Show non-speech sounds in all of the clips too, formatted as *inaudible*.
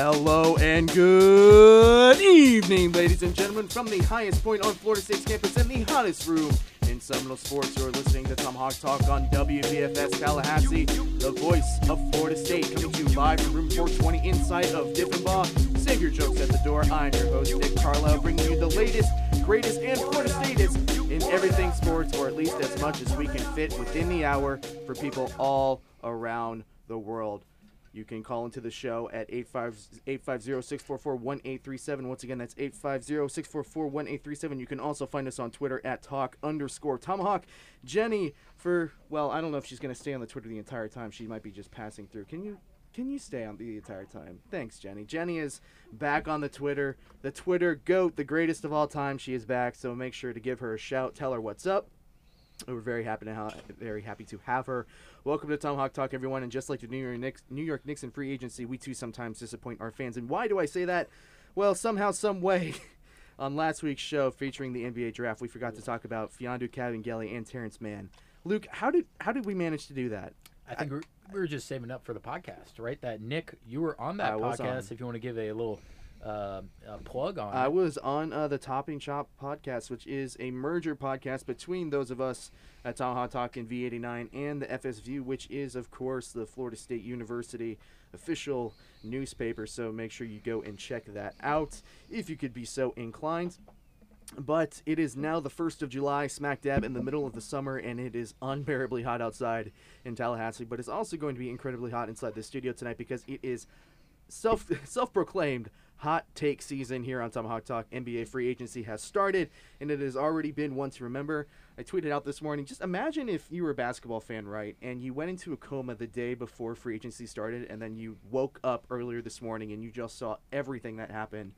Hello and good evening, ladies and gentlemen, from the highest point on Florida State's campus and the hottest room in Seminole Sports. You're listening to Tomahawk Talk on WVFS Tallahassee, the voice of Florida State, coming to you live from room 420 inside of Diffenbaugh. Save your jokes at the door. I'm your host, Nick Carlisle, bringing you the latest, greatest, and Florida Statist in everything sports, or at least as much as we can fit within the hour for people all around the world. You can call into the show at 850-644-1837. Once again, that's 850-644-1837. You can also find us on Twitter at talk underscore tomahawk. Jenny, for, well, I don't know if she's going to stay on the Twitter the entire time. She might be just passing through. Can you can you stay on the entire time? Thanks, Jenny. Jenny is back on the Twitter. The Twitter goat, the greatest of all time. She is back, so make sure to give her a shout. Tell her what's up. We're very happy to ha- very happy to have her. Welcome to Tomahawk Talk, everyone. And just like the New York Knicks, New York Knicks and free agency, we too sometimes disappoint our fans. And why do I say that? Well, somehow, some way, *laughs* on last week's show featuring the NBA draft, we forgot to talk about Mfiondu Kabengele and Terrence Mann. Luke, how did how did we manage to do that? I think we're, we were just saving up for the podcast, right? That Nick, you were on that I podcast. If you want to give a little uh, uh, plug on I was on uh, the Talking Chop podcast, which is a merger podcast between those of us at Tomahawk Talk and V89 and the FSView, which is, of course, the Florida State University official newspaper. So make sure you go and check that out if you could be so inclined. But it is now the 1st of July, smack dab in the middle of the summer, and it is unbearably hot outside in Tallahassee. But it's also going to be incredibly hot inside the studio tonight because it is self *laughs* self proclaimed hot take season here on Tomahawk Talk. NBA free agency has started, and it has already been one to remember. I tweeted out this morning. Just imagine if you were a basketball fan, right, and you went into a coma the day before free agency started, and then you woke up earlier this morning and you just saw everything that happened.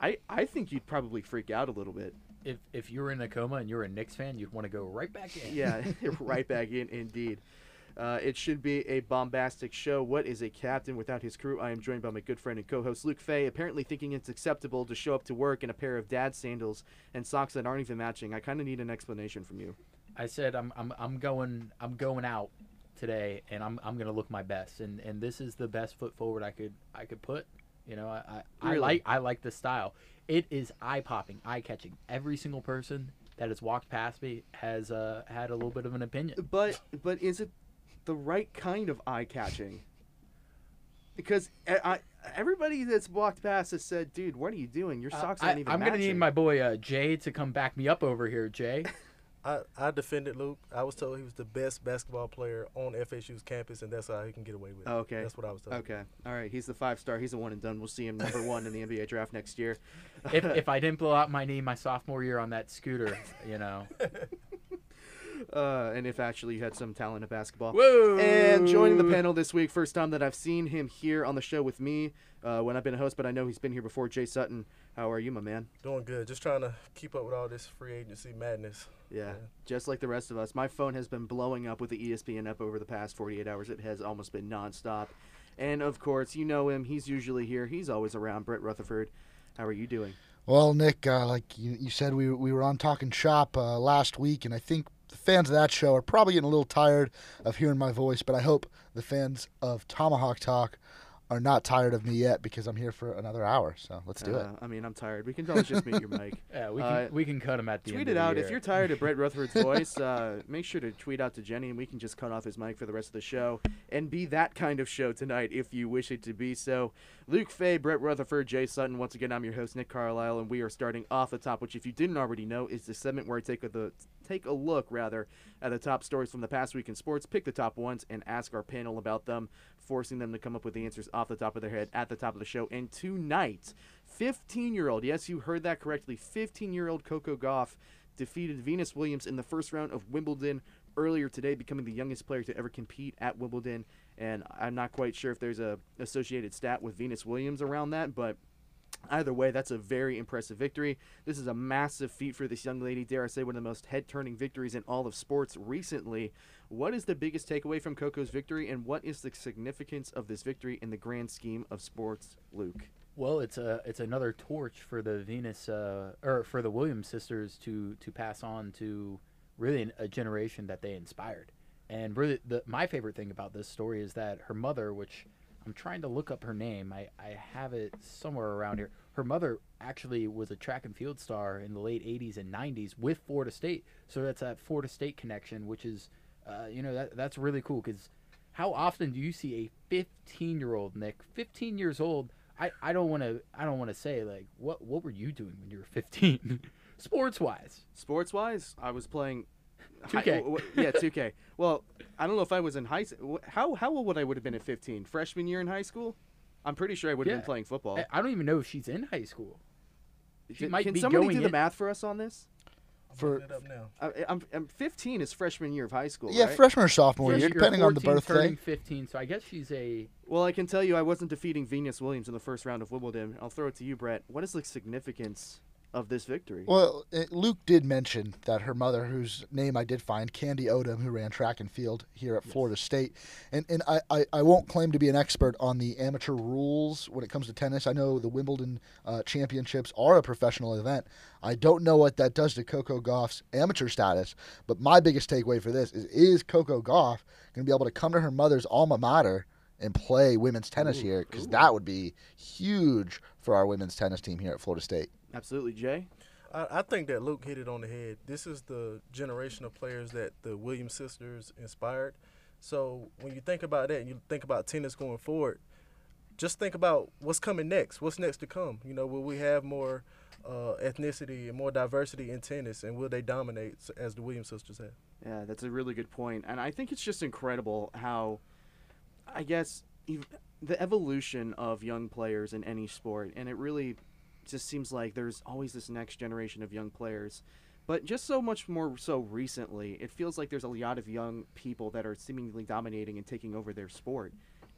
I I think you'd probably freak out a little bit. if if you were in a coma and you're a Knicks fan, you'd want to go right back in. Yeah, *laughs* *laughs* right back in indeed. Uh, it should be a bombastic show. What is a captain without his crew? I am joined by my good friend and co-host Luke Fay. Apparently, thinking it's acceptable to show up to work in a pair of dad sandals and socks that aren't even matching. I kind of need an explanation from you. I said I'm I'm I'm going I'm going out today, and I'm I'm gonna look my best, and and this is the best foot forward I could I could put. You know, I I, I like I like the style. It is eye popping, eye catching. Every single person that has walked past me has uh, had a little bit of an opinion. But but is it the right kind of eye-catching? Because I, I, everybody that's walked past has said, "Dude, what are you doing? Your Uh, socks I, aren't even I'm gonna need my boy uh, Jay to come back me up over here, Jay. *laughs* I, I defended Luke. I was told he was the best basketball player on FSU's campus, and that's how he can get away with it. Okay. That's what I was told. Okay, all right. He's the five-star. He's the one and done. We'll see him number one in the NBA draft next year. if, if *laughs* I didn't blow out my knee my sophomore year on that scooter, you know. *laughs* uh, and if actually you had some talent at basketball. Whoa! And joining the panel this week, first time that I've seen him here on the show with me uh, when I've been a host, but I know he's been here before. Jay Sutton, how are you, my man? Doing good. Just trying to keep up with all this free agency madness. Yeah, Yeah. just like the rest of us. My phone has been blowing up with the ESPN up over the past 48 hours. It has almost been nonstop. And of course, you know him. He's usually here. He's always around. Brett Rutherford, how are you doing? Well, Nick, uh, like you, you said, we, we were on Talking Chop uh, last week, and I think the fans of that show are probably getting a little tired of hearing my voice, but I hope the fans of Tomahawk Talk are not tired of me yet because I'm here for another hour. So let's do it. Uh, I mean, I'm tired. We can always just mute your mic. *laughs* Yeah, we can Uh, we can cut him at the tweet end it of the out year. if you're tired of Brett *laughs* Rutherford's voice. Uh, make sure to tweet out to Jenny, and we can just cut off his mic for the rest of the show and be that kind of show tonight if you wish it to be so. Luke Fay, Brett Rutherford, Jay Sutton. Once again, I'm your host Nick Carlisle, and we are starting off the top, which, if you didn't already know, is the segment where I take a the take a look rather at the top stories from the past week in sports, pick the top ones, and ask our panel about them, forcing them to come up with the answers off the top of their head at the top of the show. And tonight, 15 year old, yes, you heard that correctly, 15 year old Coco Gauff defeated Venus Williams in the first round of Wimbledon earlier today, becoming the youngest player to ever compete at Wimbledon. And I'm not quite sure if there's a associated stat with Venus Williams around that, but Either way, that's a very impressive victory. This is a massive feat for this young lady. Dare I say, one of the most head turning victories in all of sports recently. What is the biggest takeaway from Coco's victory, and what is the significance of this victory in the grand scheme of sports, Luke? Well, it's a it's another torch for the Venus uh, or for the Williams sisters to to pass on to really a generation that they inspired. And really, the my favorite thing about this story is that her mother, which I'm trying to look up her name. I, I have it somewhere around here. Her mother actually was a track and field star in the late 80s and 90s with Florida State. So that's that Florida State connection, which is, uh, you know, that that's really cool because how often do you see a 15 year old Nick, 15 years old? I, I don't want to I don't want to say like what what were you doing when you were 15, *laughs* sports wise. Sports wise, I was playing. 2K. Hi- w- w- yeah, 2K. Well, I don't know if I was in high. s- wh- How how old would I would have been at 15? Freshman year in high school. I'm pretty sure I would have Yeah. been playing football. I, I don't even know if she's in high school. she D- might Can be somebody going do the math for us on this? I'm For- up now. I, I'm, I'm 15 is freshman year of high school. Yeah, right? freshman or sophomore year, you're depending on the 14, birthday. turning 15, so I guess she's a. Well, I can tell you, I wasn't defeating Venus Williams in the first round of Wimbledon. I'll throw it to you, Brett. What is the significance of this victory? Well, uh, Luke did mention that her mother, whose name I did find, Candi Odom, who ran track and field here at Florida State, and and I, I, I won't claim to be an expert on the amateur rules when it comes to tennis. I know the Wimbledon uh, championships are a professional event. I don't know what that does to Coco Gauff's amateur status, but my biggest takeaway for this is is Coco Gauff going to be able to come to her mother's alma mater and play women's tennis Ooh, here because that would be huge for our women's tennis team here at Florida State. Absolutely, Jay. I, I think that Luke hit it on the head. This is the generation of players that the Williams sisters inspired. So when you think about that and you think about tennis going forward, just think about what's coming next. What's next to come? You know, will we have more uh, ethnicity and more diversity in tennis, and will they dominate as the Williams sisters have? Yeah, that's a really good point, and I think it's just incredible how, I guess, the evolution of young players in any sport, and it really just seems like there's always this next generation of young players. But just so much more so recently, it feels like there's a lot of young people that are seemingly dominating and taking over their sport,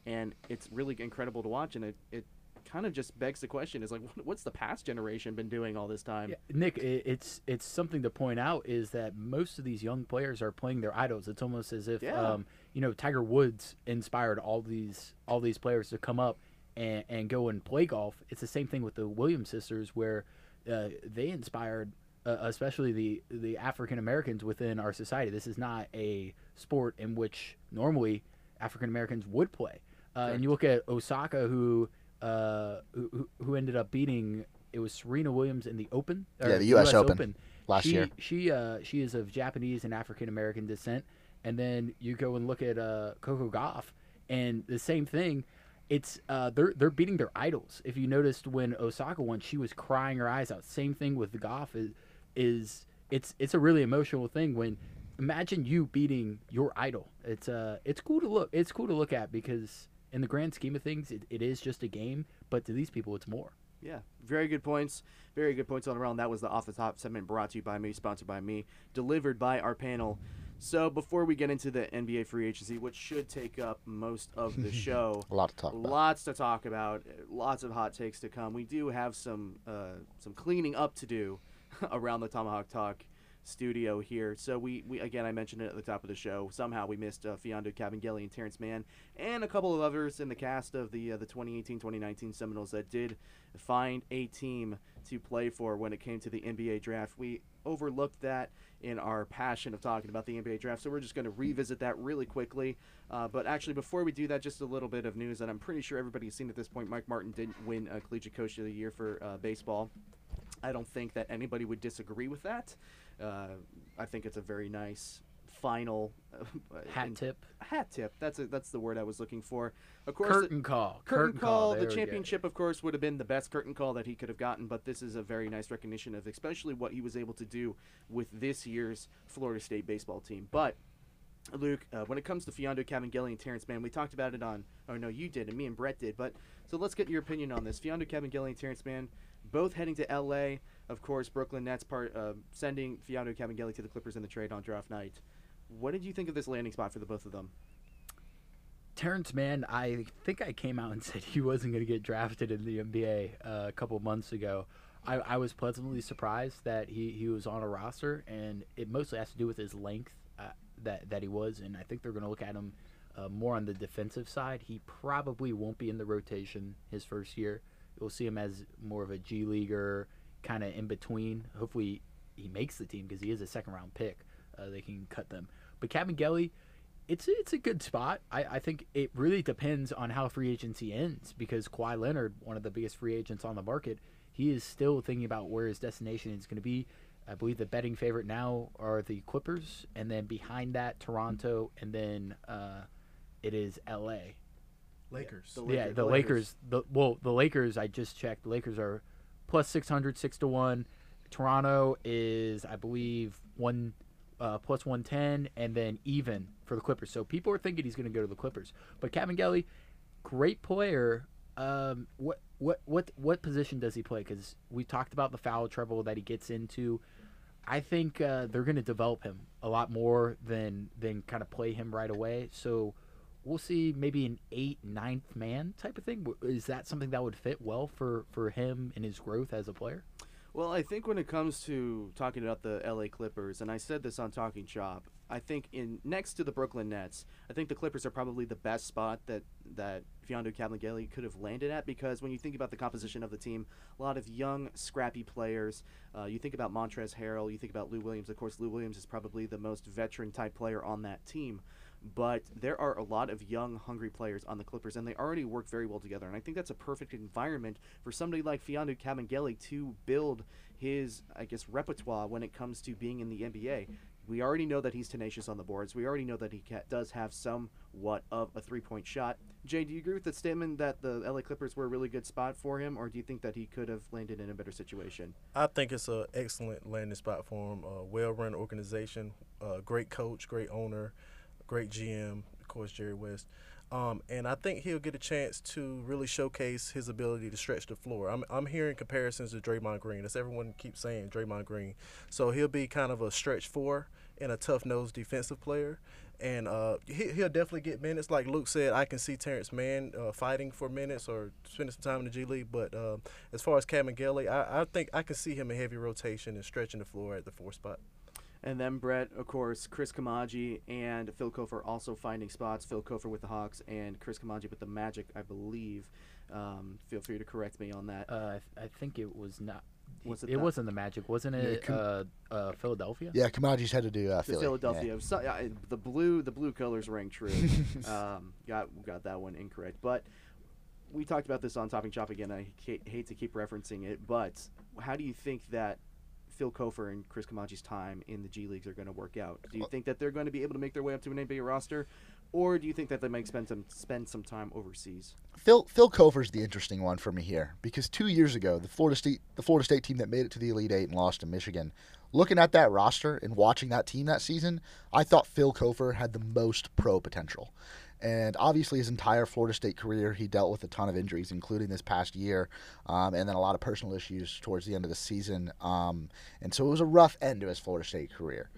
and it's really incredible to watch. And it, it kind of just begs the question: is like, *laughs* what's the past generation been doing all this time? Yeah, Nick, it's it's something to point out is that most of these young players are playing their idols. It's almost as if Yeah. um, you know Tiger Woods inspired all these all these players to come up and, and go and play golf. It's the same thing with the Williams sisters, where uh, they inspired uh, especially the the African Americans within our society. This is not a sport in which normally African Americans would play. Uh, and you look at Osaka, who, uh, who who- who ended up beating it was Serena Williams in the Open. Yeah, the US Open last she, year. She uh, she is of Japanese and African American descent, and then you go and look at uh, Coco Gauff, and the same thing. It's uh, they're they're beating their idols. If you noticed when Osaka won, she was crying her eyes out. Same thing with Gauff is is it's it's a really emotional thing when imagine you beating your idol. It's uh it's cool to look it's cool to look at because in the grand scheme of things it, it is just a game, but to these people it's more. Yeah, very good points. Very good points all around. That was the off the top segment brought to you by me, sponsored by me, delivered by our panel. So before we get into the NBA free agency, which should take up most of the *laughs* show, A lot to talk about. lots to talk about, lots of hot takes to come. We do have some uh, some cleaning up to do *laughs* around the Tomahawk Talk studio here. So we, we again I mentioned it at the top of the show. Somehow we missed uh, Mfiondu Kabengele and Terrence Mann and a couple of others in the cast of the uh, the 2018-2019 Seminoles that did find a team to play for when it came to the NBA draft. We overlooked that in our passion of talking about the NBA draft, so we're just going to revisit that really quickly. Uh, but actually, before we do that, just a little bit of news that I'm pretty sure everybody's seen at this point. Mike Martin didn't win uh, Collegiate Coach of the Year for uh, baseball. I don't think that anybody would disagree with that. Uh, I think it's a very nice final uh, Hat and- tip, Hat tip. That's a, that's the word I was looking for. Of course, curtain call, curtain call. There The championship, of course, would have been the best curtain call that he could have gotten, but this is a very nice recognition of especially what he was able to do with this year's Florida State baseball team. But Luke, uh, when it comes to Mfiondu Kabengele and Terrence Mann, we talked about it on, oh no, you did, and me and Brett did. But so let's get your opinion on this. Mfiondu Kabengele and Terrence Mann, both heading to L.A. Of course, Brooklyn Nets part uh, sending Mfiondu Kabengele to the Clippers in the trade on draft night. What did you think of this landing spot for the both of them? Terrence Mann, I think I came out and *laughs* said he wasn't going to get drafted in the NBA uh, a couple months ago. I, I was pleasantly surprised that he, he was on a roster, and it mostly has to do with his length uh, that that he was. And I think they're going to look at him uh, more on the defensive side. He probably won't be in the rotation his first year. You'll see him as more of a G leaguer, kind of in between. Hopefully, he makes the team because he is a second round pick. Uh, they can cut them. But Kabengele, it's it's a good spot. I, I think it really depends on how free agency ends because Kawhi Leonard, one of the biggest free agents on the market, he is still thinking about where his destination is going to be. I believe the betting favorite now are the Clippers, and then behind that Toronto, and then uh, it is L.A. Lakers. The yeah, Lakers- the the Lakers. Lakers. The well, the Lakers. I just checked. The Lakers are plus 600, six to one. Toronto is, I believe, one uh, plus one ten, and then even for the Clippers. So people are thinking he's going to go to the Clippers. But Kabengele, great player. Um, what what what what position does he play? Because we talked about the foul trouble that he gets into. I think uh, they're going to develop him a lot more than than kind of play him right away. So we'll see maybe an eight ninth man type of thing. Is that something that would fit well for for him and his growth as a player? Well, I think when it comes to talking about the LA Clippers, and I said this on Talking Chop, I think in next to the Brooklyn Nets, I think the Clippers are probably the best spot that that Mfiondu Kabengele could have landed at because when you think about the composition of the team, a lot of young, scrappy players. Uh, you think about Montrezl Harrell, you think about Lou Williams. Of course, Lou Williams is probably the most veteran type player on that team. But there are a lot of young, hungry players on the Clippers, and they already work very well together. And I think that's a perfect environment for somebody like Mfiondu Kabengele to build his, I guess, repertoire when it comes to being in the NBA. We already know that he's tenacious on the boards. We already know that he does have somewhat of a three-point shot. Jay, do you agree with the statement that the LA Clippers were a really good spot for him, or do you think that he could have landed in a better situation? I think it's an excellent landing spot for him. A well-run organization, uh, great coach, great owner, great GM, of course Jerry West. Um, and I think he'll get a chance to really showcase his ability to stretch the floor. I'm, I'm hearing comparisons to Draymond Green. That's everyone keeps saying Draymond Green. So he'll be kind of a stretch four and a tough nosed defensive player. And uh, he, he'll definitely get minutes. Like Luke said, I can see Terrence Mann uh, fighting for minutes or spending some time in the G League. But uh, as far as Kabengele, I, I think I can see him in heavy rotation and stretching the floor at the four spot. And then Brett, of course, Chris Koumadje and Phil Cofer also finding spots. Phil Cofer with the Hawks and Chris Koumadje with the Magic, I believe. Um, feel free to correct me on that. Uh, I, th- I think it was not. Was it it wasn't the Magic, wasn't it? com- uh, uh, Philadelphia. Yeah, Koumadje's had to do uh, Philly. Philadelphia. So, yeah, the blue, the blue colors rang true. *laughs* um, got got that one incorrect, but we talked about this on Talking Chop again. I ca- hate to keep referencing it, but how do you think that Phil Cofer and Chris Koumadje's time in the G leagues are going to work out? Do you think that they're going to be able to make their way up to an NBA roster, or do you think that they might spend some spend some time overseas? Phil Phil Cofer's the interesting one for me here because two years ago, the Florida State the Florida State team that made it to the Elite Eight and lost to Michigan, looking at that roster and watching that team that season, I thought Phil Cofer had the most pro potential. And obviously, his entire Florida State career, he dealt with a ton of injuries, including this past year, um, and then a lot of personal issues towards the end of the season. Um, and so it was a rough end to his Florida State career.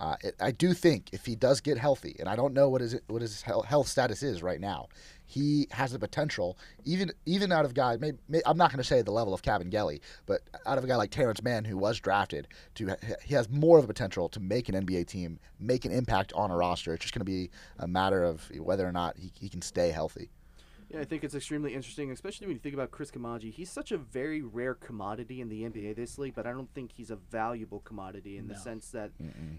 Uh, I do think if he does get healthy, and I don't know what his what his health status is right now, he has the potential, even even out of guys. Maybe, may I'm not going to say the level of Kabengele, but out of a guy like Terrence Mann, who was drafted, to he has more of a potential to make an NBA team, make an impact on a roster. It's just going to be a matter of whether or not he, he can stay healthy. Yeah, I think it's extremely interesting, especially when you think about Chris Koumadje. He's such a very rare commodity in the NBA this league, but I don't think he's a valuable commodity in the sense that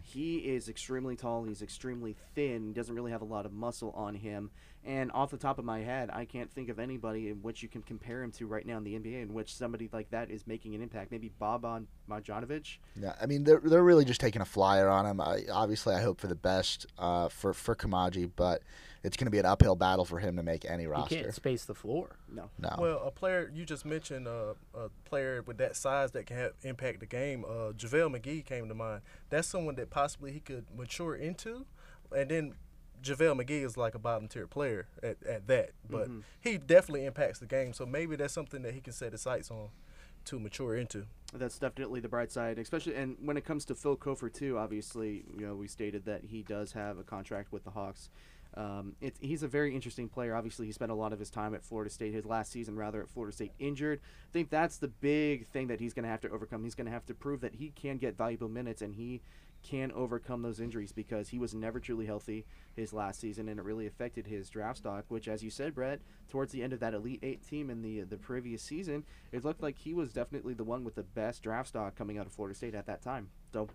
he is extremely tall, he's extremely thin, doesn't really have a lot of muscle on him. And off the top of my head, I can't think of anybody in which you can compare him to right now in the NBA in which somebody like that is making an impact. Maybe Boban Marjanovic. Yeah, I mean they're they're really just taking a flyer on him. I, obviously, I hope for the best uh, for for Koumadje, but it's going to be an uphill battle for him to make any He roster. can't space the floor. No. No. Well, a player you just mentioned, uh, a player with that size that can have, impact the game. Uh, JaVale McGee came to mind. That's someone that possibly he could mature into, and then JaVale McGee is like a bottom tier player at, at that. But Mhm. he definitely impacts the game. So maybe that's something that he can set his sights on to mature into. That's definitely the bright side, especially and when it comes to Phil Cofer too. Obviously, you know we stated that he does have a contract with the Hawks. Um, it, he's a very interesting player. Obviously, he spent a lot of his time at Florida State, his last season rather at Florida State, injured. I think that's the big thing that he's going to have to overcome. He's going to have to prove that he can get valuable minutes and he can overcome those injuries because he was never truly healthy his last season, and it really affected his draft stock. Which, as you said, Brett, towards the end of that Elite Eight team in the the previous season, it looked like he was definitely the one with the best draft stock coming out of Florida State at that time. So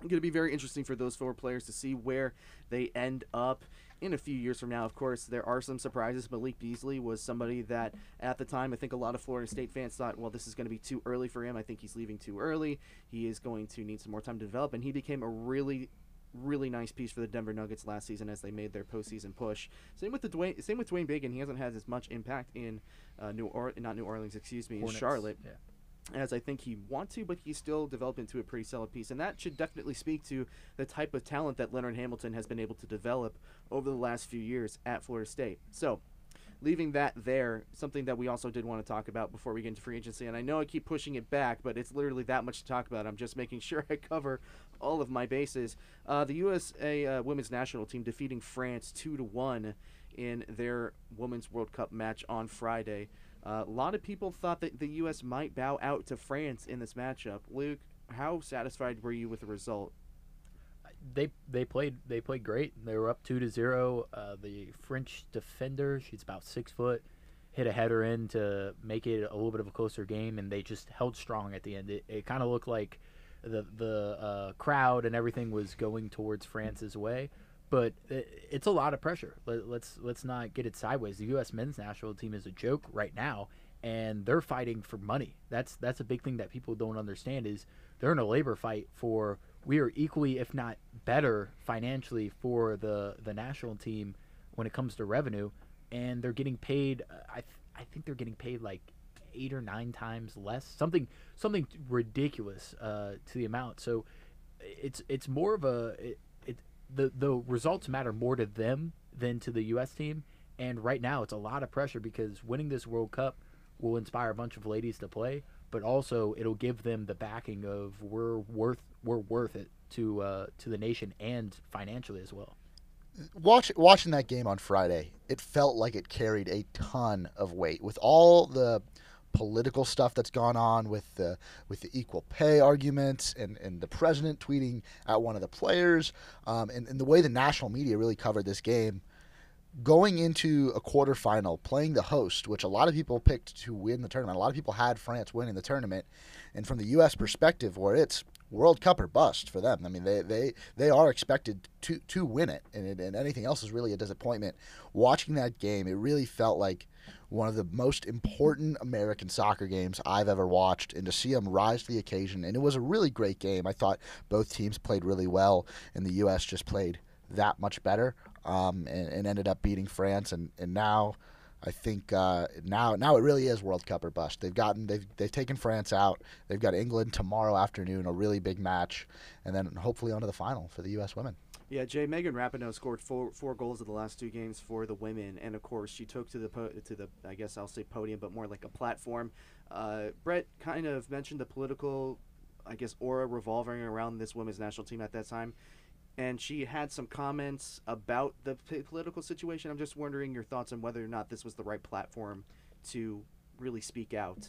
going to be very interesting for those four players to see where they end up in a few years from now. Of course, there are some surprises. Malik Beasley was somebody that at the time I think a lot of Florida State fans thought, well, this is going to be too early for him. I think he's leaving too early. He is going to need some more time to develop, and he became a really really nice piece for the Denver Nuggets last season as they made their postseason push. Same with the Dwayne, same with Dwayne Bacon. He hasn't had as much impact in uh, New or not New Orleans, excuse me, Hornets, in Charlotte Yeah. As I think he want to, but he's still developed into a pretty solid piece, and that should definitely speak to the type of talent that Leonard Hamilton has been able to develop over the last few years at Florida State. So, leaving that there, something that we also did want to talk about before we get into free agency, and I know I keep pushing it back, but it's literally that much to talk about. I'm just making *laughs* sure I cover all of my bases. Uh, the USA uh, women's national team defeating France two to one in their Women's World Cup match on Friday. Uh, a lot of people thought that the U.S. might bow out to France in this matchup. Luke, how satisfied were you with the result? they they played they played great. They were up two to zero. Uh, the French defender, she's about six foot, hit a header in to make it a little bit of a closer game, and they just held strong at the end. It, it kind of looked like the the uh, crowd and everything was going towards France's way, but it's a lot of pressure. Let, let's let's not get it sideways. The U.S. men's national team is a joke right now, and they're fighting for money. That's that's a big thing that people don't understand is they're in a labor fight for we are equally, if not better, financially for the the national team when it comes to revenue, and they're getting paid. I th- I think they're getting paid like eight or nine times less, something something ridiculous uh, to the amount. So it's it's more of a it the the results matter more to them than to the U.S. team. And right now, it's a lot of pressure because winning this World Cup will inspire a bunch of ladies to play, but also it'll give them the backing of we're worth we're worth it to uh, to the nation and financially as well. Watch watching that game on Friday, it felt like it carried a ton of weight with all the political stuff that's gone on with the with the equal pay arguments and, and the president tweeting at one of the players um, and, and the way the national media really covered this game going into a quarterfinal playing the host which a lot of people picked to win the tournament. A lot of people had france winning the tournament. And from the us perspective where it's World Cup or bust for them. I mean, they they, they are expected to to win it, and, and anything else is really a disappointment. Watching that game, it really felt like one of the most important American soccer games I've ever watched, and to see them rise to the occasion, and it was a really great game. I thought both teams played really well, and the U.S. just played that much better, um, and, and ended up beating France, and and now. I think uh, now now it really is World Cup or bust. They've gotten they've they've taken France out. They've got England tomorrow afternoon, a really big match, and then hopefully onto the final for the U.S. women. Yeah, Jay Megan Rapinoe scored four four goals in the last two games for the women, and of course she took to the po- to the I guess I'll say podium, but more like a platform. Uh, Brett kind of mentioned the political, I guess, aura revolving around this women's national team at that time, and she had some comments about the p- political situation. I'm just wondering your thoughts on whether or not this was the right platform to really speak out.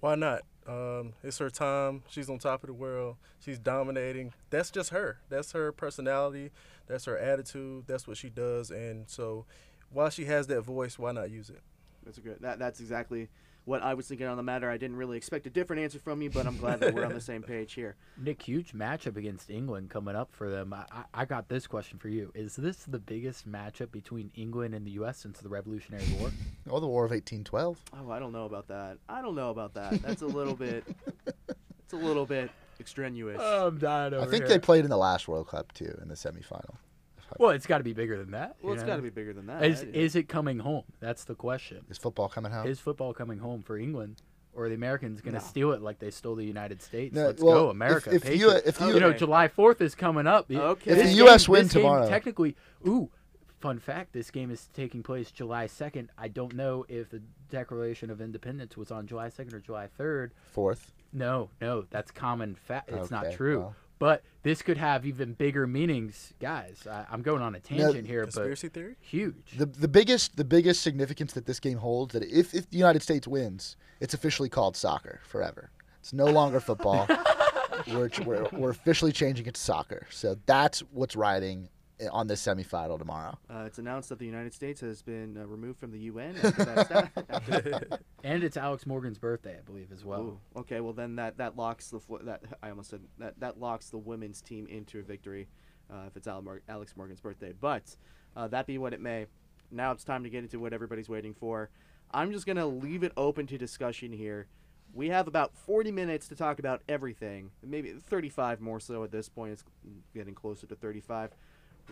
Why not? Um, it's her time. She's on top of the world. She's dominating. That's just her. That's her personality. That's her attitude. That's what she does. And so, while she has that voice, why not use it? That's a good. That that's exactly what I was thinking on the matter. I didn't really expect a different answer from you, but I'm glad that we're on the *laughs* same page here. Nick, huge matchup against England coming up for them. I, I, I got this question for you: Is this the biggest matchup between England and the U.S. since the Revolutionary War? *laughs* Oh, the War of 1812. Oh, I don't know about that. I don't know about that. That's a little bit. It's a little bit extraneous. *laughs* I'm dying I think they played in the last World Cup too in the semifinal. Well, it's got to be bigger than that. well, you it's know? got to be bigger than that. Is Yeah. is it coming home? That's the question. Is football coming home? Is football coming home for England, or are the Americans going to No. steal it like they stole the United States? No, Let's well, go, America! if the Patriot. U- if the you know, Okay. July Fourth is coming up. Okay. If the US game- win this game tomorrow- technically, ooh, fun fact: this game is taking place July second. I don't know if the Declaration of Independence was on July second or July third. Fourth. No, no, that's common fact. It's not true. well. But this could have even bigger meanings, guys. I, I'm going on a tangent here, but Conspiracy theory? huge. The the biggest the biggest significance that this game holds that if, if the United States wins, it's officially called soccer forever. It's no longer football. *laughs* we're, we're we're officially changing it to soccer. So that's what's riding i- on this semifinal tomorrow. Uh, it's announced that the United States has been uh, removed from the UN. After that *laughs* *laughs* And it's Alex Morgan's birthday, I believe, as well. Ooh, okay, well then that that locks the that I almost said that that locks the women's team into a victory uh, if it's Alex Morgan's birthday. But uh, that be what it may. Now it's time to get into what everybody's waiting for. I'm just gonna leave it open to discussion here. We have about 40 minutes to talk about everything, maybe 35 more so at this point. It's getting closer to 35.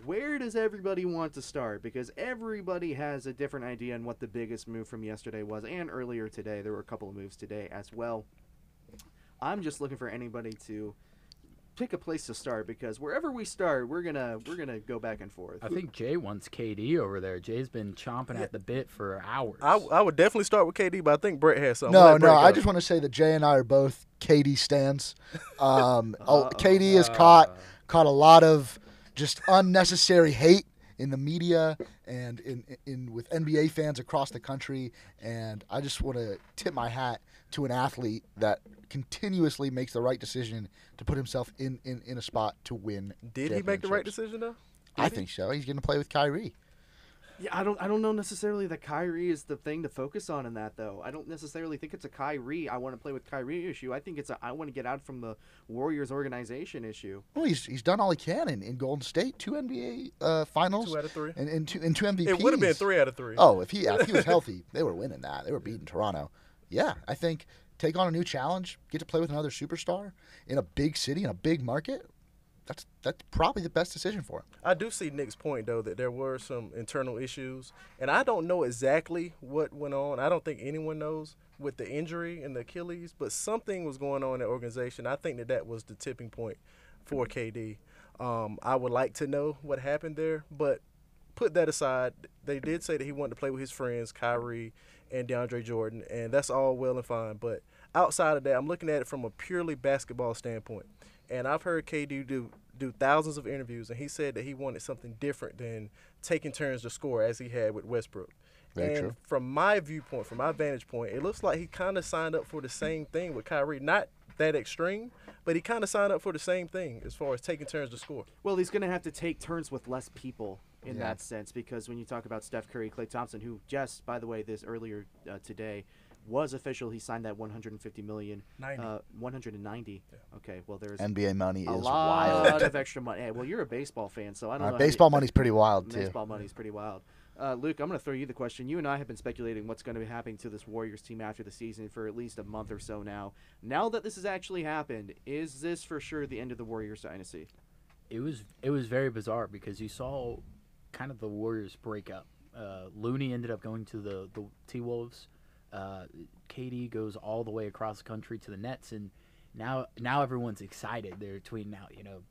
Where does everybody want to start? Because everybody has a different idea on what the biggest move from yesterday was, and earlier today. There were a couple of moves today as well. I'm just looking for anybody to pick a place to start because wherever we start, we're gonna we're gonna go back and forth. I think Jay wants KD over there. Jay's been chomping at the bit for hours. I, I would definitely start with KD, but I think Brett has something. No, no. Brett I just want to say that Jay and I are both KD stands. *laughs* Um, oh, Uh-oh. KD has caught caught a lot of just unnecessary hate in the media and in, in with NBA fans across the country. And I just want to tip my hat to an athlete that continuously makes the right decision to put himself in, in, in a spot to win. Did he make the right decision though? I think so. He's going to play with Kyrie. Yeah, I don't I don't know necessarily that Kyrie is the thing to focus on in that though. I don't necessarily think it's a Kyrie I want to play with Kyrie issue. I think it's a I want to get out from the Warriors organization issue. Well, he's he's done all he can in, in Golden State, two NBA uh, finals, Two out of three. and, and two and two MVPs. It would have been three out of three. Oh, if he if he was *laughs* healthy, they were winning that. They were beating Toronto. Yeah, I think take on a new challenge, get to play with another superstar in a big city in a big market. That's that's probably the best decision for him. I do see Nick's point though that there were some internal issues, and I don't know exactly what went on. I don't think anyone knows with the injury and the Achilles, but something was going on in the organization. I think that that was the tipping point for KD. Um, I would like to know what happened there, but put that aside. They did say that he wanted to play with his friends Kyrie and DeAndre Jordan, and that's all well and fine. But outside of that, I'm looking at it from a purely basketball standpoint. And I've heard KD do do thousands of interviews, and he said that he wanted something different than taking turns to score as he had with Westbrook. Very and true. from my viewpoint, from my vantage point, it looks like he kind of signed up for the same thing with Kyrie. Not that extreme, but he kind of signed up for the same thing as far as taking turns to score. Well, he's going to have to take turns with less people in Yeah. that sense because when you talk about Steph Curry, Klay Thompson, who just by the way this earlier uh, today was official, he signed that 150 million, 90. uh, 190. Okay, well there's NBA money a is lot wild. of extra money. Hey, well, you're a baseball fan, so I don't Uh, know. baseball you, money's pretty wild too. Baseball money's pretty wild. Uh, Luke, I'm going to throw you the question. You and I have been speculating what's going to be happening to this Warriors team after the season for at least a month or so now. Now that this has actually happened, is this for sure the end of the Warriors dynasty? it was it was very bizarre because you saw kind of the Warriors break up. Uh, Looney ended up going to the the T Wolves. Uh, KD goes all the way across the country to the Nets, and now now everyone's excited. They're tweeting out, you know,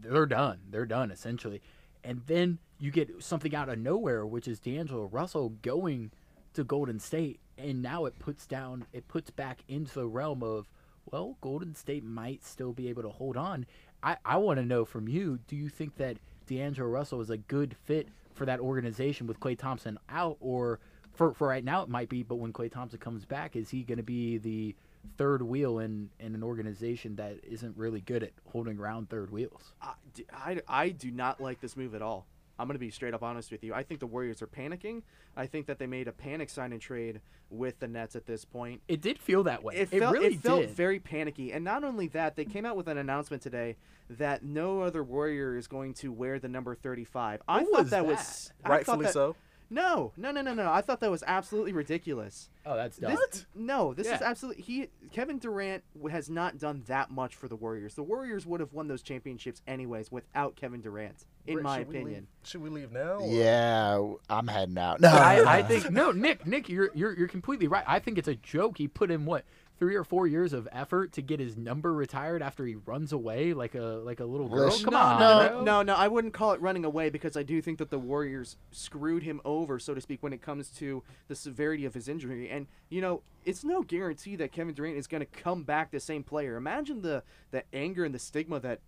they're done. They're done essentially. And then you get something out of nowhere, which is D'Angelo Russell going to Golden State, and now it puts down, it puts back into the realm of, well, Golden State might still be able to hold on. I, I want to know from you, do you think that D'Angelo Russell is a good fit for that organization with Klay Thompson out, or for, for right now it might be, but when Klay Thompson comes back, is he going to be the third wheel in, in an organization that isn't really good at holding around third wheels? I, I, I do not like this move at all. I'm going to be straight up honest with you. I think the Warriors are panicking. I think that they made a panic sign and trade with the Nets at this point. It did feel that way. It, felt, really it felt did. very panicky. And not only that, they came out with an announcement today that no other Warrior is going to wear the number 35. I Who thought was that, that? was I thought Rightfully that- so. No, no, no, no, no. I thought that was absolutely ridiculous. oh, that's dumb. This, no, this is absolutely he. Kevin Durant has not done that much for the Warriors. The Warriors would have won those championships anyways without Kevin Durant, in Brett, my should we leave- opinion. should we leave now? or- Yeah, I'm heading out. No, I, *laughs* I think no, Nick. Nick, you're you're you're completely right. I think it's a joke. He put in what three or four years of effort to get his number retired after he runs away like a like a little girl. Come no, on, no, bro. no, no. I wouldn't call it running away because I do think that the Warriors screwed him over, so to speak, when it comes to the severity of his injury. And you know, it's no guarantee that Kevin Durant is going to come back the same player. Imagine the the anger and the stigma that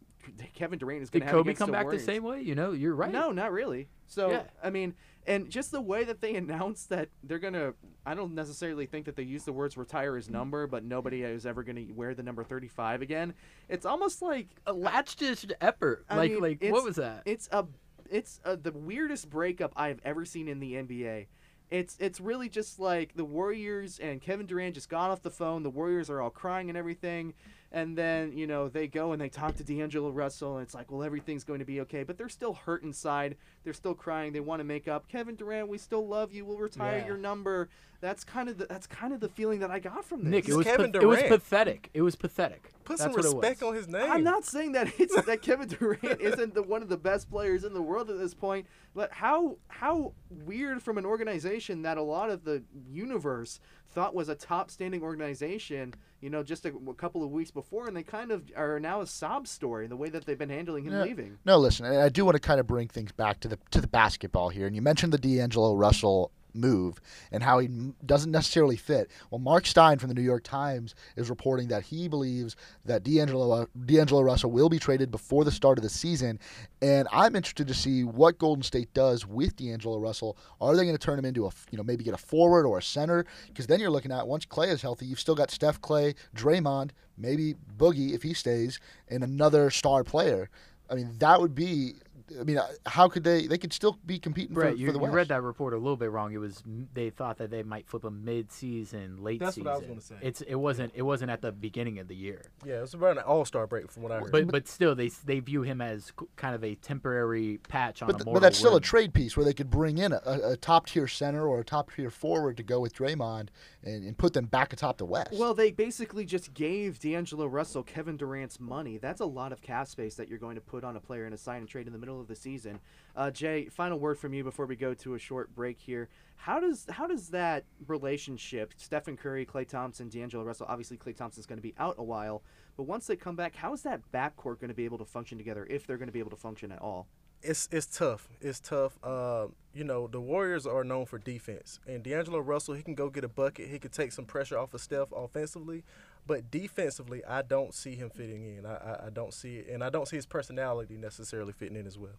Kevin Durant is going to have Kobe come the back Warriors. the same way? You know, you're right. No, not really. So Yeah. I mean, and just the way that they announced that they're gonna, I don't necessarily think that they use the words "retire his number," but nobody is ever gonna wear the number thirty-five again. It's almost like a latch-ditched effort. I like mean, like what was that? it's a, it's uh, the weirdest breakup I've ever seen in the NBA. It's it's really just like the Warriors and Kevin Durant just got off the phone. The Warriors are all crying and everything, and then you know they go and they talk to D'Angelo Russell, and it's like, well, everything's going to be okay, but they're still hurt inside. They're still crying. They want to make up. Kevin Durant, we still love you. We'll retire Yeah. your number. That's kind of the, that's kind of the feeling that I got from this. Nick, it was Kevin pa- it was pathetic. It was pathetic. Put That's some respect on his name. I'm not saying that it's that Kevin Durant isn't the one of the best players in the world at this point, but how how weird from an organization that a lot of the universe thought was a top standing organization, you know, just a, a couple of weeks before, and they kind of are now a sob story the way that they've been handling him leaving. No, listen, I do want to kind of bring things back to the to the basketball here. And you mentioned the D'Angelo Russell move and how he doesn't necessarily fit. Well, Mark Stein from the New York Times is reporting that he believes that D'Angelo D'Angelo Russell will be traded before the start of the season, and I'm interested to see what Golden State does with D'Angelo Russell. Are they going to turn him into a, you know maybe get a forward or a center? Because then you're looking at once Klay is healthy, you've still got Steph Klay, Draymond, maybe Boogie if he stays, and another star player. I mean, that would be. I mean, uh, how could they? They could still be competing Brett, for, you, for the you read that report a little bit wrong. It was they thought that they might flip him mid-season, late That's season. That's what I was gonna say. It's it wasn't it wasn't at the beginning of the year. Yeah, it's around an All Star break from what I heard. But but still, they they view him as kind of a temporary patch on But, a but that's still a trade piece where they could bring in a, a, a top tier center or a top tier forward to go with Draymond and, and put them back atop the West. Well, they basically just gave D'Angelo Russell Kevin Durant's money. That's a lot of cap space that you're going to put on a player in a sign and trade in the middle of the season. Uh, Jay, final word from you before we go to a short break here. How does how does that relationship, Stephen Curry, Klay Thompson, D'Angelo Russell? Obviously, Klay Thompson's going to be out a while, but once they come back, how is that backcourt going to be able to function together if they're going to be able to function at all? it's it's tough. It's tough. Uh, you know, the Warriors are known for defense, and D'Angelo Russell, he can go get a bucket. He could take some pressure off of Steph offensively, but defensively, I don't see him fitting in. I, I, I don't see it, and I don't see his personality necessarily fitting in as well.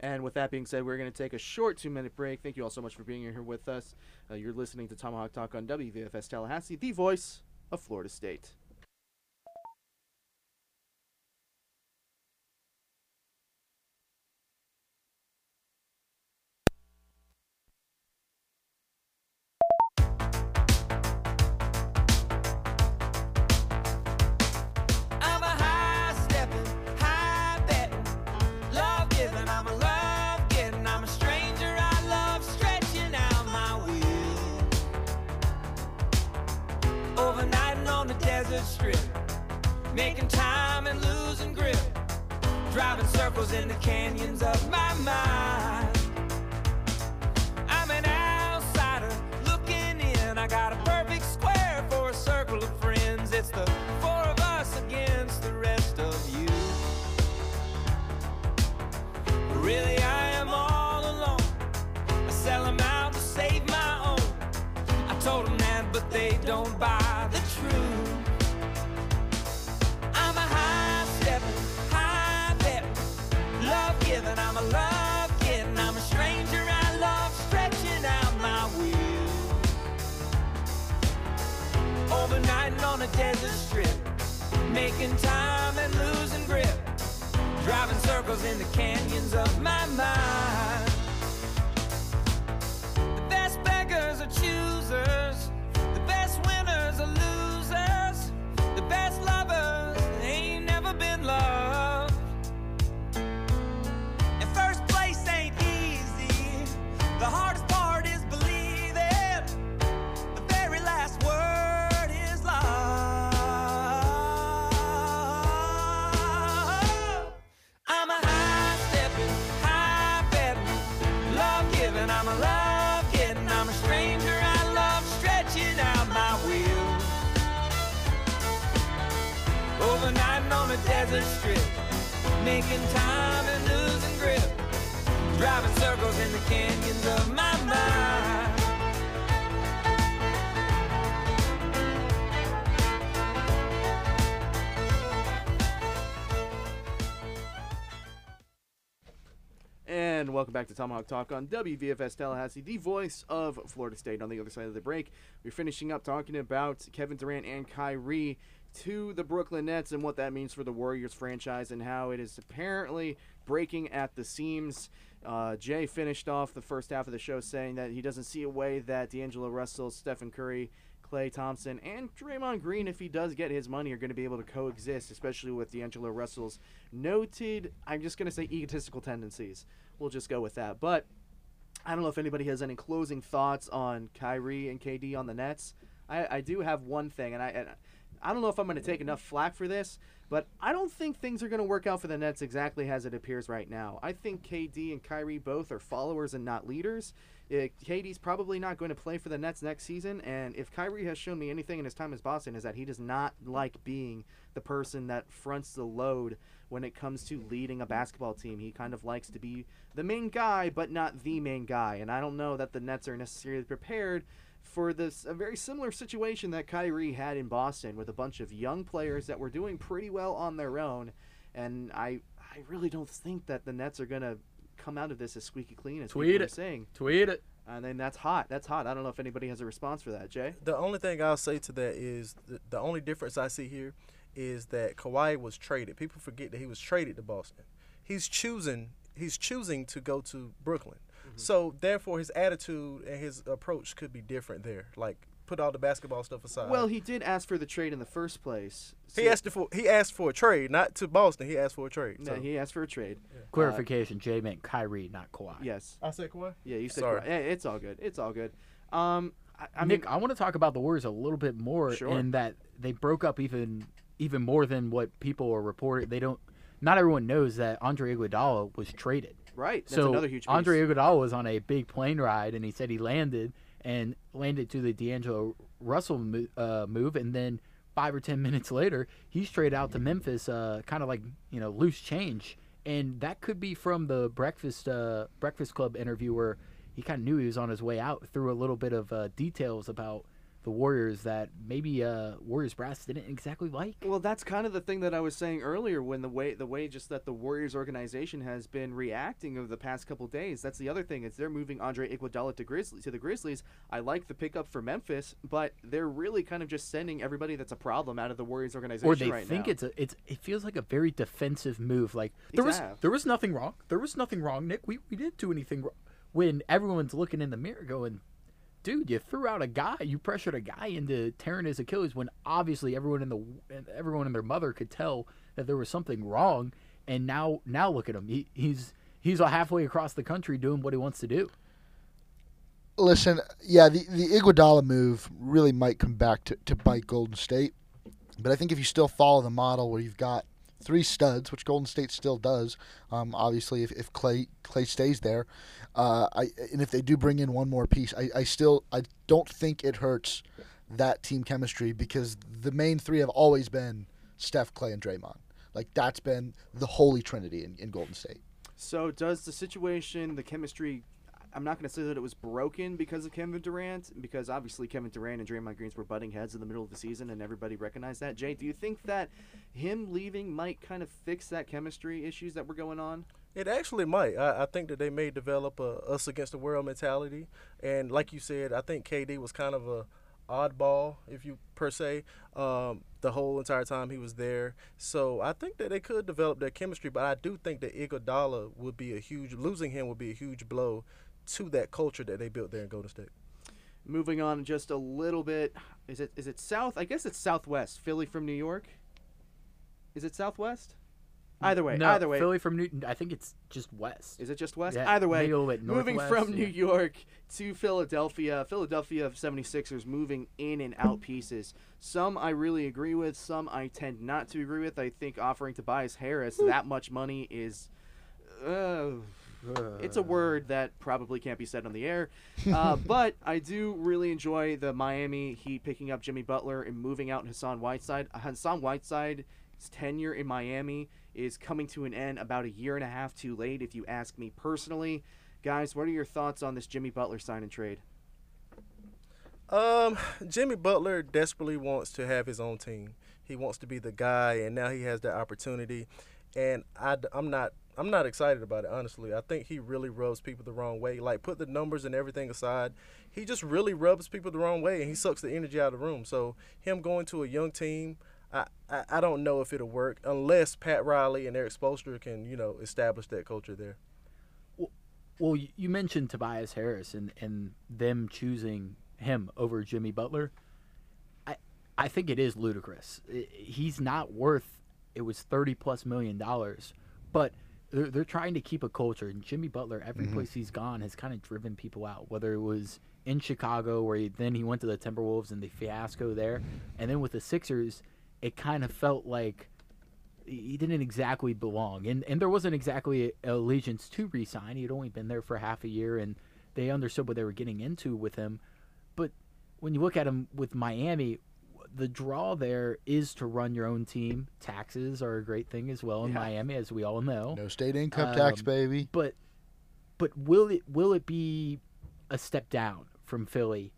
And with that being said, we're going to take a short two minute break. Thank you all so much for being here with us. Uh, you're listening to Tomahawk Talk on WVFS Tallahassee, the voice of Florida State. Giving. I'm a love getting. I'm a stranger. I love stretching out my wheels. Overnighting on a desert strip, making time and losing grip, driving circles in the canyons of my mind. Time and losing grip, driving circles in the canyons of my mind. And welcome back to Tomahawk Talk on WVFS Tallahassee, the voice of Florida State. On the other side of the break, we're finishing up talking about Kevin Durant and Kyrie to the Brooklyn Nets and what that means for the Warriors franchise and how it is apparently breaking at the seams. Uh, Jay finished off the first half of the show saying that he doesn't see a way that D'Angelo Russell, Stephen Curry, Klay Thompson, and Draymond Green, if he does get his money, are going to be able to coexist, especially with D'Angelo Russell's noted, I'm just going to say egotistical tendencies. We'll just go with that. But I don't know if anybody has any closing thoughts on Kyrie and KD on the Nets. I, I do have one thing, and I and I don't know if I'm going to take enough flack for this, but I don't think things are going to work out for the Nets exactly as it appears right now. I think KD and Kyrie both are followers and not leaders. Uh, KD's probably not going to play for the Nets next season, and if Kyrie has shown me anything in his time as Boston, is that he does not like being the person that fronts the load when it comes to leading a basketball team. He kind of likes to be the main guy, but not the main guy, and I don't know that the Nets are necessarily prepared for this a very similar situation that Kyrie had in Boston with a bunch of young players that were doing pretty well on their own, and I I really don't think that the Nets are gonna come out of this as squeaky clean as Tweet people are saying. Tweet it. And then that's hot. That's hot. I don't know if anybody has a response for that, Jay. The only thing I'll say to that is the, the only difference I see here is that Kawhi was traded. People forget that he was traded to Boston. He's choosing he's choosing to go to Brooklyn. So therefore his attitude and his approach could be different there. Like put all the basketball stuff aside. Well, he did ask for the trade in the first place. he asked for he asked for a trade, not to Boston. He asked for a trade. No, So. he asked for a trade. Clarification: Jay meant Kyrie, not Kawhi. Yes. I said Kawhi. Yeah, you said Sorry. Kawhi. Yeah, it's all good. It's all good. Um, I, I Nick, mean, I want to talk about the Warriors a little bit more Sure. in that they broke up even even more than what people are reporting. They don't. Not everyone knows that Andre Iguodala was traded. Right. That's so another huge piece. Andre Iguodala was on a big plane ride, and he said he landed and landed to the D'Angelo Russell mo- uh, move, and then five or ten *laughs* minutes later, he's straight out to Memphis, uh, kind of like you know loose change, and that could be from the breakfast uh, Breakfast Club interview where he kind of knew he was on his way out through a little bit of uh, details about the Warriors that maybe uh, Warriors brass didn't exactly like. Well, that's kind of the thing that I was saying earlier when the way the way just that the Warriors organization has been reacting over the past couple days. That's the other thing is they're moving Andre Iguodala to Grizzly to the Grizzlies. I like the pickup for Memphis, but they're really kind of just sending everybody that's a problem out of the Warriors organization or they right think now. it's a it's it feels like a very defensive move. Like there was there was nothing wrong. There was nothing wrong, Nick. We we didn't do anything wrong. When everyone's looking in the mirror, going, dude, you threw out a guy, you pressured a guy into tearing his Achilles when obviously everyone in the everyone and their mother could tell that there was something wrong. And now now look at him. He, he's he's halfway across the country doing what he wants to do. Listen, yeah, the the Iguodala move really might come back to, to bite Golden State, but I think if you still follow the model where you've got three studs, which Golden State still does, um, obviously if, if Klay Klay stays there, uh, I and if they do bring in one more piece, I, I still I don't think it hurts that team chemistry because the main three have always been Steph, Klay, and Draymond. Like that's been the holy trinity in, in Golden State. So does the situation, the chemistry? I'm not going to say that it was broken because of Kevin Durant, because obviously Kevin Durant and Draymond Greens were butting heads in the middle of the season, and everybody recognized that. Jay, do you think that him leaving might kind of fix that chemistry issues that were going on? It actually might. I, I think that they may develop a us against the world mentality, and like you said, I think KD was kind of a oddball, if you per se, um, the whole entire time he was there. So I think that they could develop their chemistry, but I do think that Iguodala would be a huge losing him would be a huge blow to that culture that they built there in Golden State. Moving on just a little bit, is it is it south? I guess it's southwest. Philly from New York. Is it southwest? Either way, No, either way. Philly from Newton. I think it's just west. Is it just west? Yeah, Either way, maybe a little bit moving northwest, from New. York to Philadelphia, Philadelphia 76ers moving in and out pieces. Some I really agree with, some I tend not to agree with. I think offering Tobias Harris that much money is. Uh, it's a word that probably can't be said on the air. Uh, *laughs* but I do really enjoy the Miami Heat picking up Jimmy Butler and moving out in Hassan Whiteside. Hassan Whiteside's tenure in Miami is coming to an end about a year and a half too late, if you ask me personally. Guys, what are your thoughts on this Jimmy Butler sign and trade? Um, Jimmy Butler desperately wants to have his own team. He wants to be the guy, and now he has that opportunity. And I, I, am not, I'm not excited about it. Honestly, I think he really rubs people the wrong way. Like, put the numbers and everything aside, he just really rubs people the wrong way, and he sucks the energy out of the room. So him going to a young team, I, I, I don't know if it'll work unless Pat Riley and Erik Spoelstra can, you know, establish that culture there. Well, you you mentioned Tobias Harris and, and them choosing him over Jimmy Butler. I I think it is ludicrous. He's not worth it was thirty plus million dollars, but they're, they're trying to keep a culture. And Jimmy Butler, every mm-hmm. place he's gone, has kind of driven people out. Whether it was in Chicago, where he, then he went to the Timberwolves and the fiasco there, and then with the Sixers, it kind of felt like he didn't exactly belong, and and there wasn't exactly a allegiance to resign. He had only been there for half a year, and they understood what they were getting into with him. But when you look at him with Miami, the draw there is to run your own team. Taxes are a great thing as well in Yeah. Miami, as we all know. No state income tax, Um, baby. But but will it will it be a step down from Philly?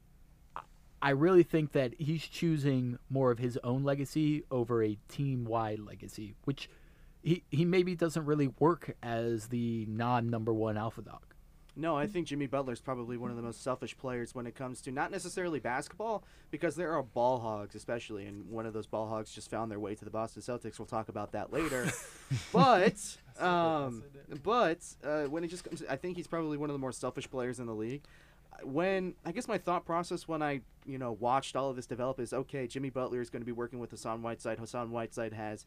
I- I really think that he's choosing more of his own legacy over a team wide legacy, which he he maybe doesn't really work as the non number one alpha dog. No, I think Jimmy Butler is probably one of the most selfish players when it comes to not necessarily basketball, because there are ball hogs, especially, and one of those ball hogs just found their way to the Boston Celtics. We'll talk about that later. *laughs* but, um, but uh, when it just comes, I think he's probably one of the more selfish players in the league. When I guess my thought process when I you know watched all of this develop is okay, Jimmy Butler is going to be working with Hassan Whiteside. Hassan Whiteside has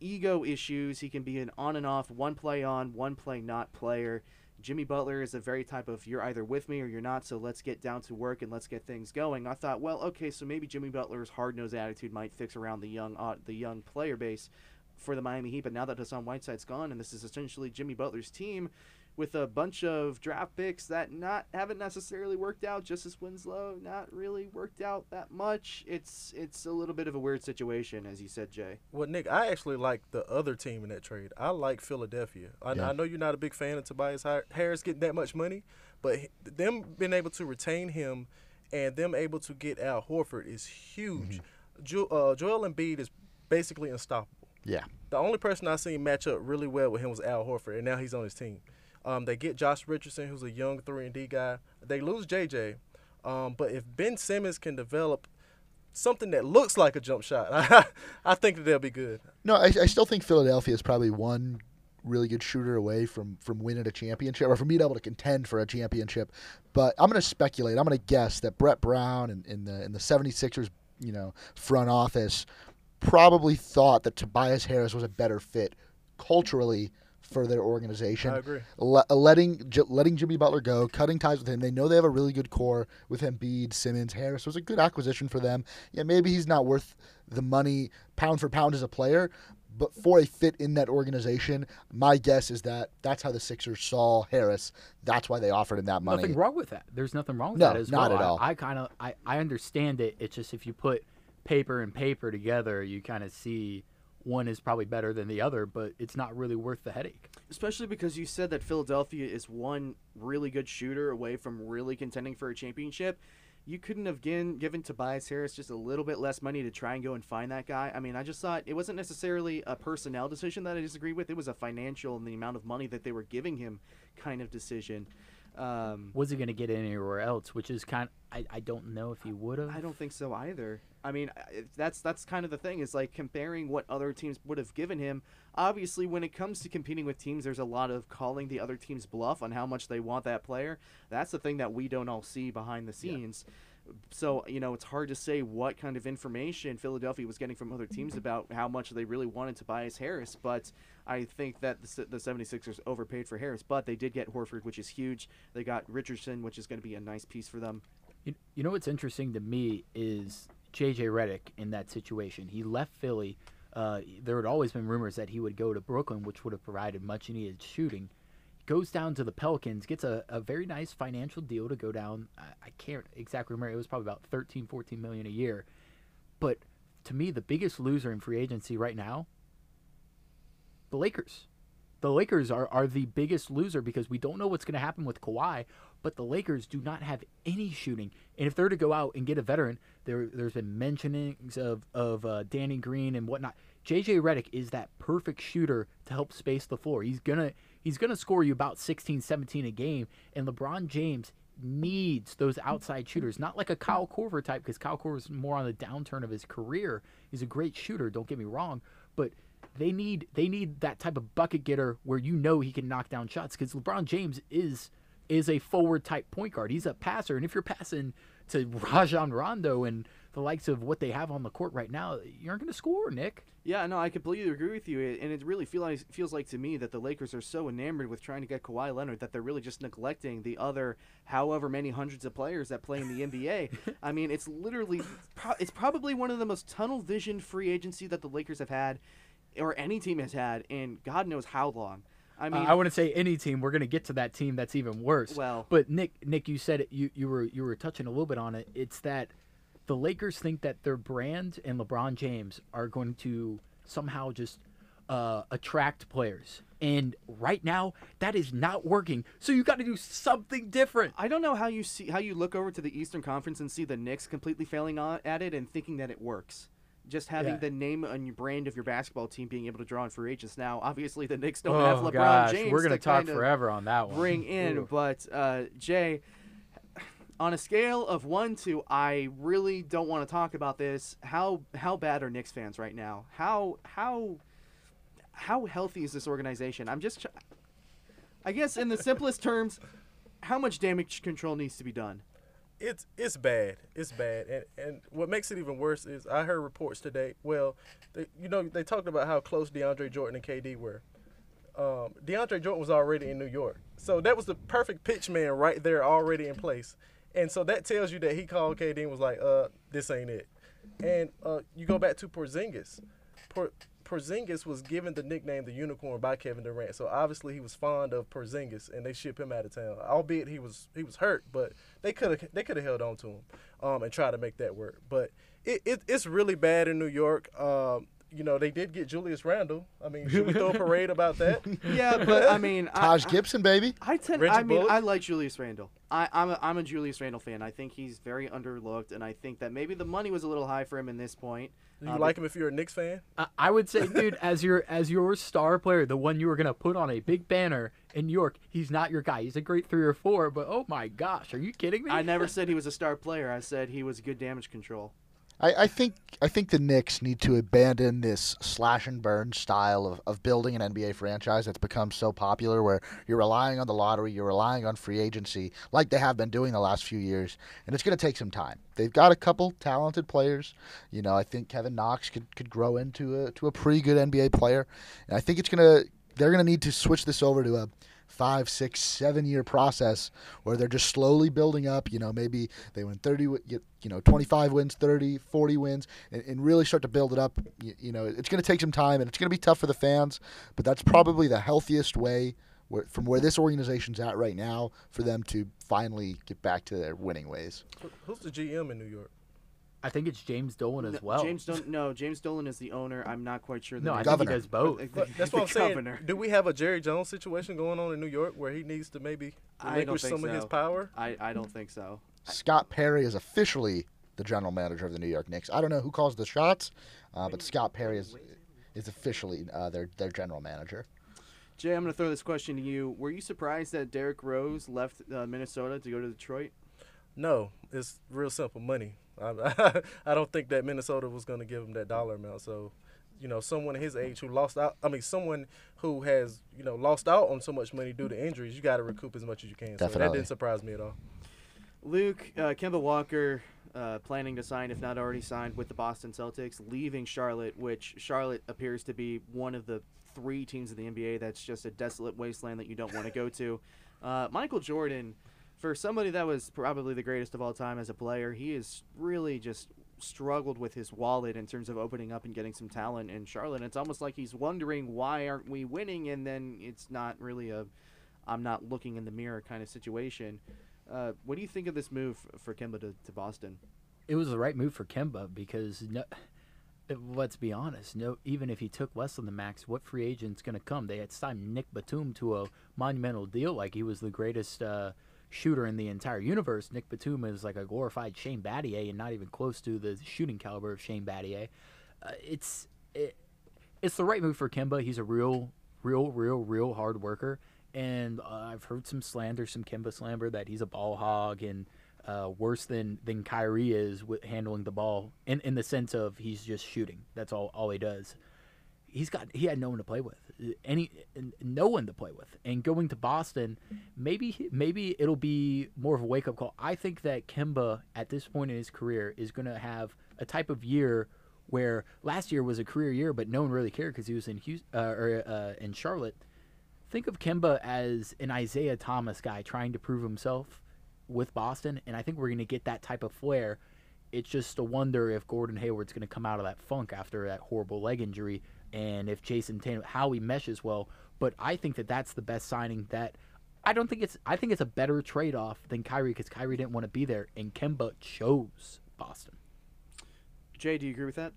ego issues. He can be an on and off, one play on, one play not player. Jimmy Butler is a very type of you're either with me or you're not, so let's get down to work and let's get things going. I thought, well, okay, so maybe Jimmy Butler's hard nosed attitude might fix around the young uh, the young player base for the Miami Heat, but now that Hassan Whiteside's gone and this is essentially Jimmy Butler's team with a bunch of draft picks that not haven't necessarily worked out. Justice Winslow not really worked out that much. It's it's a little bit of a weird situation, as you said, Jay. Well, Nick, I actually like the other team in that trade. I like Philadelphia. I, Yeah. I know you're not a big fan of Tobias Harris getting that much money, but them being able to retain him and them able to get Al Horford is huge. Jo- uh, Joel Embiid is basically unstoppable. Yeah. The only person I seen match up really well with him was Al Horford, and now he's on his team. Um, they get Josh Richardson, who's a young three and D guy. They lose JJ, um, but if Ben Simmons can develop something that looks like a jump shot, *laughs* I think that they'll be good. No, I, I still think Philadelphia is probably one really good shooter away from from winning a championship or from being able to contend for a championship. But I'm going to speculate. I'm going to guess that Brett Brown and in the in the 76ers, you know, front office probably thought that Tobias Harris was a better fit culturally for their organization. I agree. Le- letting J- letting Jimmy Butler go, cutting ties with him. They know they have a really good core with Embiid, Simmons, Harris was a good acquisition for them. Yeah, maybe he's not worth the money pound for pound as a player, but for a fit in that organization, my guess is that that's how the Sixers saw Harris. That's why they offered him that money. Nothing wrong with that. There's nothing wrong with No, that as not well. at all. I, I kind of I, I understand it. It's just if you put paper and paper together, you kind of see one is probably better than the other, but it's not really worth the headache. Especially because you said that Philadelphia is one really good shooter away from really contending for a championship. You couldn't have given, given Tobias Harris just a little bit less money to try and go and find that guy. I mean, I just thought it wasn't necessarily a personnel decision that I disagree with. It was a financial and the amount of money that they were giving him kind of decision. Um, Was he going to get anywhere else? Which is kind. I, I don't know if he would have. I don't think so either. I mean, that's that's kind of the thing is like comparing what other teams would have given him. Obviously, when it comes to competing with teams, there's a lot of calling the other team's bluff on how much they want that player. That's the thing that we don't all see behind the scenes. So you know, it's hard to say what kind of information Philadelphia was getting from other teams *clears throat* about how much they really wanted Tobias Harris. But I think that the, the 76ers overpaid for Harris, but they did get Horford, which is huge. They got Richardson, which is going to be a nice piece for them. You, you know what's interesting to me is JJ Redick in that situation. He left Philly. Uh, there had always been rumors that he would go to Brooklyn, which would have provided much needed shooting. Goes down to the Pelicans, gets a, a very nice financial deal to go down. I, I can't exactly remember. It was probably about 13, 14 million a year. But to me, the biggest loser in free agency right now, the Lakers. The Lakers are, are the biggest loser because we don't know what's going to happen with Kawhi, but the Lakers do not have any shooting. And if they're to go out and get a veteran, there there's been mentionings of of uh, Danny Green and whatnot. JJ Redick is that perfect shooter to help space the floor. He's gonna he's gonna score you about 16, 17 a game. And LeBron James needs those outside shooters, not like a Kyle Korver type, because Kyle Korver's more on the downturn of his career. He's a great shooter, don't get me wrong, but they need they need that type of bucket getter where you know he can knock down shots because LeBron James is is a forward type point guard. He's a passer, and if you're passing to *laughs* Rajon Rondo and the likes of what they have on the court right now, you aren't going to score, Nick. Yeah, no, I completely agree with you, and it really feel like, feels like to me that the Lakers are so enamored with trying to get Kawhi Leonard that they're really just neglecting the other, however many hundreds of players that play in the NBA. *laughs* I mean, it's literally, it's probably one of the most tunnel vision free agency that the Lakers have had, or any team has had, in God knows how long. I Uh, mean, I wouldn't say any team. We're going to get to that team that's even worse. Well- but Nick, Nick, you said it. You you were you were touching a little bit on it. It's that the Lakers think that their brand and LeBron James are going to somehow just uh, attract players, and right now that is not working. So you got to do something different. I don't know how you see how you look over to the Eastern Conference and see the Knicks completely failing on, at it and thinking that it works. Just having Yeah. the name and brand of your basketball team being able to draw in free agents. Now, obviously, the Knicks don't have oh LeBron gosh, James. we're to gonna talk forever on that one. Bring in, Ooh. but uh, Jay, on a scale of one to I really don't want to talk about this. How how bad are Knicks fans right now? How how how healthy is this organization? I'm just, I guess, in the simplest terms, how much damage control needs to be done? It's it's bad. It's bad, and and what makes it even worse is I heard reports today. Well, they, you know they talked about how close DeAndre Jordan and KD were. Um, DeAndre Jordan was already in New York, so that was the perfect pitch man right there, already in place. And so that tells you that he called KD and was like, "Uh, this ain't it." And uh, you go back to Porzingis. Por- Porzingis was given the nickname the Unicorn by Kevin Durant, so obviously he was fond of Porzingis, and they shipped him out of town. Albeit he was he was hurt, but they could have they could have held on to him, um, and tried to make that work. But it, it it's really bad in New York. Um, you know they did get Julius Randle. I mean, should we throw a parade about that? *laughs* Yeah, but I mean, Taj I, Gibson, baby. I tend. Reggie I mean, Bullock? I like Julius Randle. I, I'm a, I'm a Julius Randle fan. I think he's very underlooked, and I think that maybe the money was a little high for him in this point. Do you Uh, like him if you're a Knicks fan? I- I would say, dude, as your as your star player, the one you were gonna put on a big banner in New York, he's not your guy. He's a great three or four, but oh my gosh, are you kidding me? I never *laughs* said he was a star player. I said he was good damage control. I, I think I think the Knicks need to abandon this slash and burn style of, of building an NBA franchise that's become so popular where you're relying on the lottery, you're relying on free agency, like they have been doing the last few years, and it's going to take some time. They've got a couple talented players. You know, I think Kevin Knox could, could grow into a to a pretty good NBA player, and I think it's gonna they're gonna need to switch this over to a five, six, seven year process where they're just slowly building up. You know, maybe they win 30, get, you know, 25 wins, 30, 40 wins, and, and really start to build it up. You, you know, it's going to take some time and it's going to be tough for the fans, but that's probably the healthiest way where, from where this organization's at right now for them to finally get back to their winning ways. Who's the GM in New York? I think it's James Dolan as No, well. James don't no. James Dolan is the owner. I'm not quite sure. The no, I name. think he does both. *laughs* The- But that's what I'm saying. governor. Do we have a Jerry Jones situation going on in New York where he needs to maybe relinquish think some of his power? I, I don't think so. Scott Perry is officially the general manager of the New York Knicks. I don't know who calls the shots, uh, but Scott Perry is is officially uh, their their general manager. Jay, I'm going to throw this question to you. Were you surprised that Derrick Rose left uh, Minnesota to go to Detroit? No, it's real simple money. I, *laughs* I don't think that Minnesota was going to give him that dollar amount. So, you know, someone his age who lost out, I mean, someone who has, you know, lost out on so much money due to injuries, you got to recoup as much as you can. So that didn't surprise me at all. Luke, uh, Kemba Walker uh, planning to sign, if not already signed, with the Boston Celtics, leaving Charlotte, which Charlotte appears to be one of the three teams in the NBA that's just a desolate wasteland that you don't want to go to. Uh, Michael Jordan, for somebody that was probably the greatest of all time as a player, he has really just struggled with his wallet in terms of opening up and getting some talent in Charlotte. It's almost like he's wondering why aren't we winning, and then it's not really a I'm not looking in the mirror kind of situation. Uh, what do you think of this move for Kemba to, to Boston? it was the right move for Kemba because no, uh, let's be honest, no, even if he took less than the max, what free agent's going to come? They had signed Nick Batum to a monumental deal, like he was the greatest uh, shooter in the entire universe. Nick Batum is like a glorified Shane Battier, and not even close to the shooting caliber of Shane Battier. Uh, it's it, it's the right move for Kemba. He's a real, real, real, real hard worker, and uh, I've heard some slander, some Kemba slander that he's a ball hog and uh, worse than than Kyrie is with handling the ball in in the sense of he's just shooting. That's all all he does. He's got he had no one to play with, any no one to play with, and going to Boston, maybe maybe it'll be more of a wake up call. I think that Kemba at this point in his career is going to have a type of year where last year was a career year, but no one really cared because he was in Houston, uh, or uh, in Charlotte. Think of Kemba as an Isaiah Thomas guy trying to prove himself with Boston, and I think we're going to get that type of flair. It's just a wonder if Gordon Hayward's going to come out of that funk after that horrible leg injury, and if Jayson Tatum how he meshes well. But I think that that's the best signing. That I don't think it's. I think it's a better trade off than Kyrie because Kyrie didn't want to be there, and Kemba chose Boston. Jay, do you agree with that?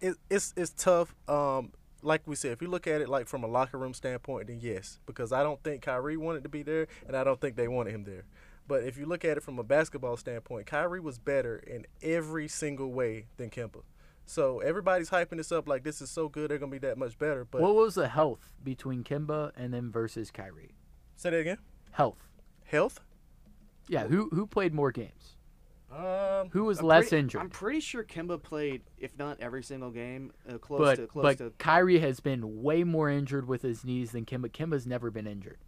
it, it's it's tough. Um, like we said, if you look at it like from a locker room standpoint, then yes, because I don't think Kyrie wanted to be there, and I don't think they wanted him there. But if you look at it from a basketball standpoint, Kyrie was better in every single way than Kemba. So everybody's hyping this up like this is so good, they're gonna be that much better. But what was the health between Kemba and then versus Kyrie? say that again. Health. Health. Yeah, who who played more games? Um, Who was I'm less pretty- injured? I'm pretty sure Kemba played, if not every single game, uh, close but to close but to. Kyrie has been way more injured with his knees than Kemba. Kemba's never been injured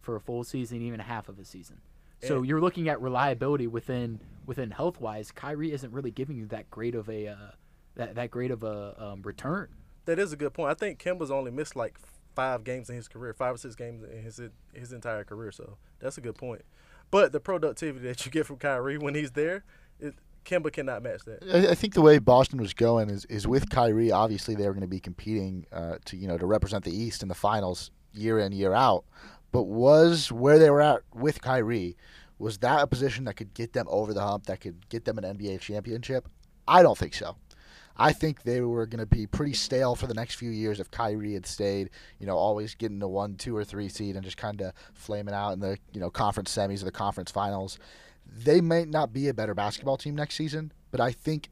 for a full season, even half of a season. So And- you're looking at reliability within within health wise. Kyrie isn't really giving you that great of a uh, that that great of a um, return. that is a good point. I think Kemba's only missed like five games in his career, five or six games in his his entire career. So that's a good point. But the productivity *laughs* that you get from Kyrie when he's there, it, Kemba cannot match that. I, I think the way Boston was going is, is with Kyrie. Obviously, they were going to be competing uh, to you know to represent the East in the finals year in year out. But was where they were at with Kyrie was that a position that could get them over the hump, that could get them an NBA championship? I don't think so. I think they were going to be pretty stale for the next few years if Kyrie had stayed, you know, always getting the one, two, or three seed and just kind of flaming out in the you know conference semis or the conference finals. They may not be a better basketball team next season, but I think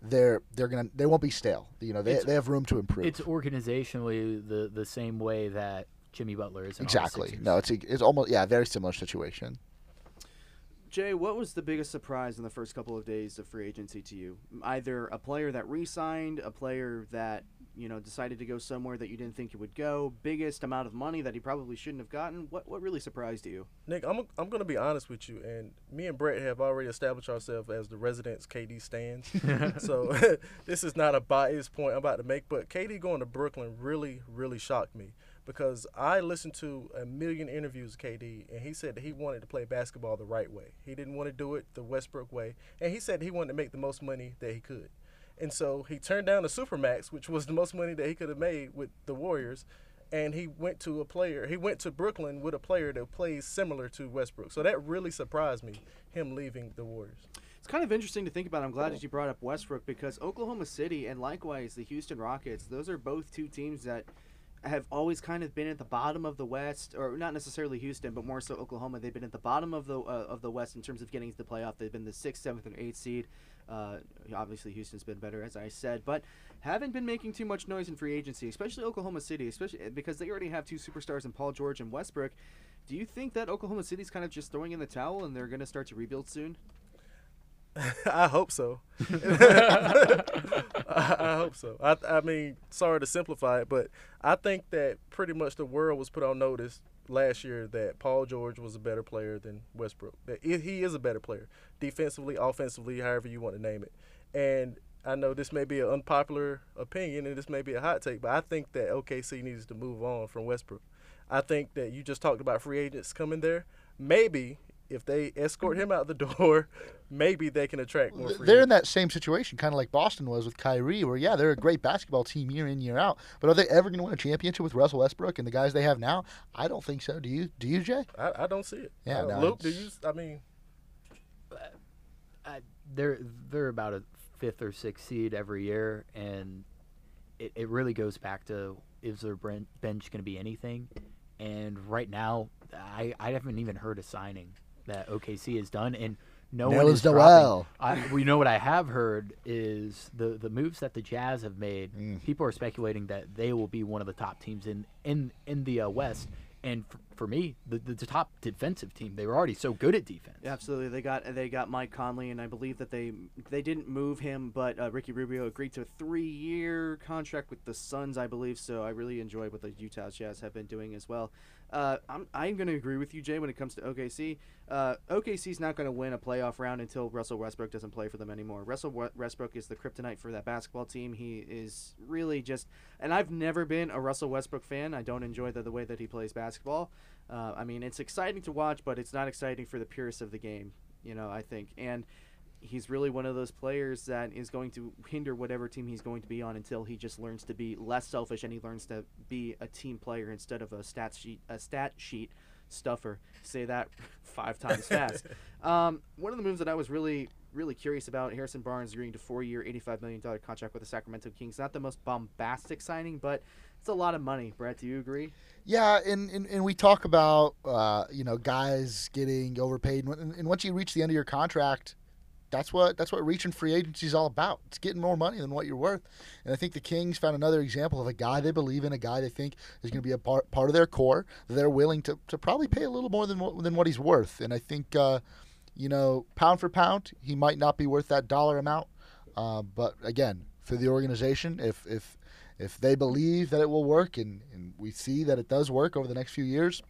they're they're gonna they won't be stale. You know, they, It's- they have room to improve. It's organizationally the the same way that Jimmy Butler is. in exactly. No, it's it's almost yeah, very similar situation. Jay, what was the biggest surprise in the first couple of days of free agency to you? Either a player that re-signed, a player that you know decided to go somewhere that you didn't think he would go, biggest amount of money that he probably shouldn't have gotten. What what really surprised you? Nick, I'm I'm gonna be honest with you, and me and Brett have already established ourselves as the residents KD stands. *laughs* so *laughs* this is not a biased point I'm about to make, but KD going to Brooklyn really, really shocked me because I listened to a million interviews with KD, and he said that he wanted to play basketball the right way. He didn't want to do it the Westbrook way, and he said he wanted to make the most money that he could. And so he turned down the Supermax, which was the most money that he could have made with the Warriors, and he went to a player. He went to Brooklyn with a player that plays similar to Westbrook. So that really surprised me, him leaving the Warriors. It's kind of interesting to think about. I'm glad that you brought up Westbrook because Oklahoma City and likewise the Houston Rockets, those are both two teams that have always kind of been at the bottom of the West, or not necessarily Houston, but more so Oklahoma. They've been at the bottom of the uh, of the West in terms of getting to the playoff. They've been the sixth, seventh, and eighth seed. Uh, obviously, Houston's been better, as I said, but haven't been making too much noise in free agency, especially Oklahoma City, especially because they already have two superstars in Paul George and Westbrook. Do you think that Oklahoma City's kind of just throwing in the towel and they're going to start to rebuild soon? *laughs* I hope so. *laughs* I, I hope so. I, I mean, sorry to simplify it, but I think that pretty much the world was put on notice last year that Paul George was a better player than Westbrook. That he he is a better player, defensively, offensively, however you want to name it. And I know this may be an unpopular opinion and this may be a hot take, but I think that OKC needs to move on from Westbrook. I think that you just talked about free agents coming there. Maybe if they escort him out the *laughs* door, maybe they can attract more free They're in that same situation, kind of like Boston was with Kyrie, where yeah, they're a great basketball team year in year out, but are they ever going to win a championship with Russell Westbrook and the guys they have now? I don't think so. Do you? Do you, Jay? I, I don't see it. Yeah, Uh, no, Luke, do you? I mean, uh, they're they're about a fifth or sixth seed every year, and it, it really goes back to is their bench going to be anything? And right now, I, I haven't even heard a signing that OKC has done, and no one is dropping. Noel. I, well, you know what I have heard is the the moves that the Jazz have made. Mm. People are speculating that they will be one of the top teams in in in the uh, West. And for, for me, the, the the top defensive team, they were already so good at defense. Yeah, absolutely. They got they got Mike Conley, and I believe that they they didn't move him, but uh, Ricky Rubio agreed to a three-year contract with the Suns, I believe. So I really enjoy what the Utah Jazz have been doing as well. Uh, I'm I'm going to agree with you, Jay, when it comes to OKC. Uh, OKC's not going to win a playoff round until Russell Westbrook doesn't play for them anymore. Russell Westbrook is the kryptonite for that basketball team. He is really just, and I've never been a Russell Westbrook fan. I don't enjoy the, the way that he plays basketball. Uh, I mean, it's exciting to watch, but it's not exciting for the purists of the game. You know, I think, and he's really one of those players that is going to hinder whatever team he's going to be on until he just learns to be less selfish and he learns to be a team player instead of a stat sheet a stat sheet stuffer. Say that *laughs* five times fast. *laughs* Um, one of the moves that I was really really curious about Harrison Barnes agreeing to four-year, eighty-five million dollar contract with the Sacramento Kings. Not the most bombastic signing, but it's a lot of money. Brett, do you agree? Yeah, and, and, and we talk about uh, you know guys getting overpaid, and, and once you reach the end of your contract, that's what that's what reaching free agency is all about. It's getting more money than what you're worth. And I think the Kings found another example of a guy they believe in, a guy they think is going to be a part, part of their core. They're willing to, to probably pay a little more than than what he's worth. And I think uh, you know pound for pound, he might not be worth that dollar amount. Uh, but again, for the organization, if if if they believe that it will work, and, and we see that it does work over the next few years,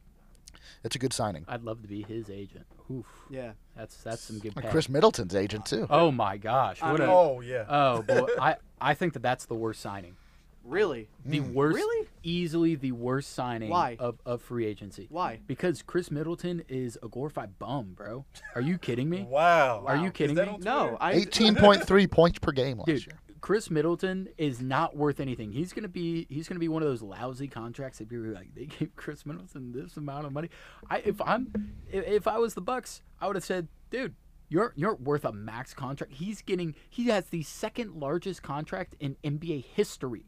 it's a good signing. I'd love to be his agent. Oof, Yeah. that's that's some good. Pay. Khris Middleton's agent too. Oh my gosh, what a Oh yeah. oh boy, *laughs* I I think that that's the worst signing. Really? The hmm. worst, Really? easily the worst signing Why? of of free agency. Why? Because Khris Middleton is a glorified bum, bro. Are you kidding me? *laughs* Wow. Are you kidding me? No, I. Eighteen point three points per game last Dude, year. Khris Middleton is not worth anything. He's gonna be he's gonna be one of those lousy contracts that people are like they gave Khris Middleton this amount of money. I if I'm if, I was the Bucks, I would have said, dude, you're you're worth a max contract. He's getting he has the second largest contract in NBA history.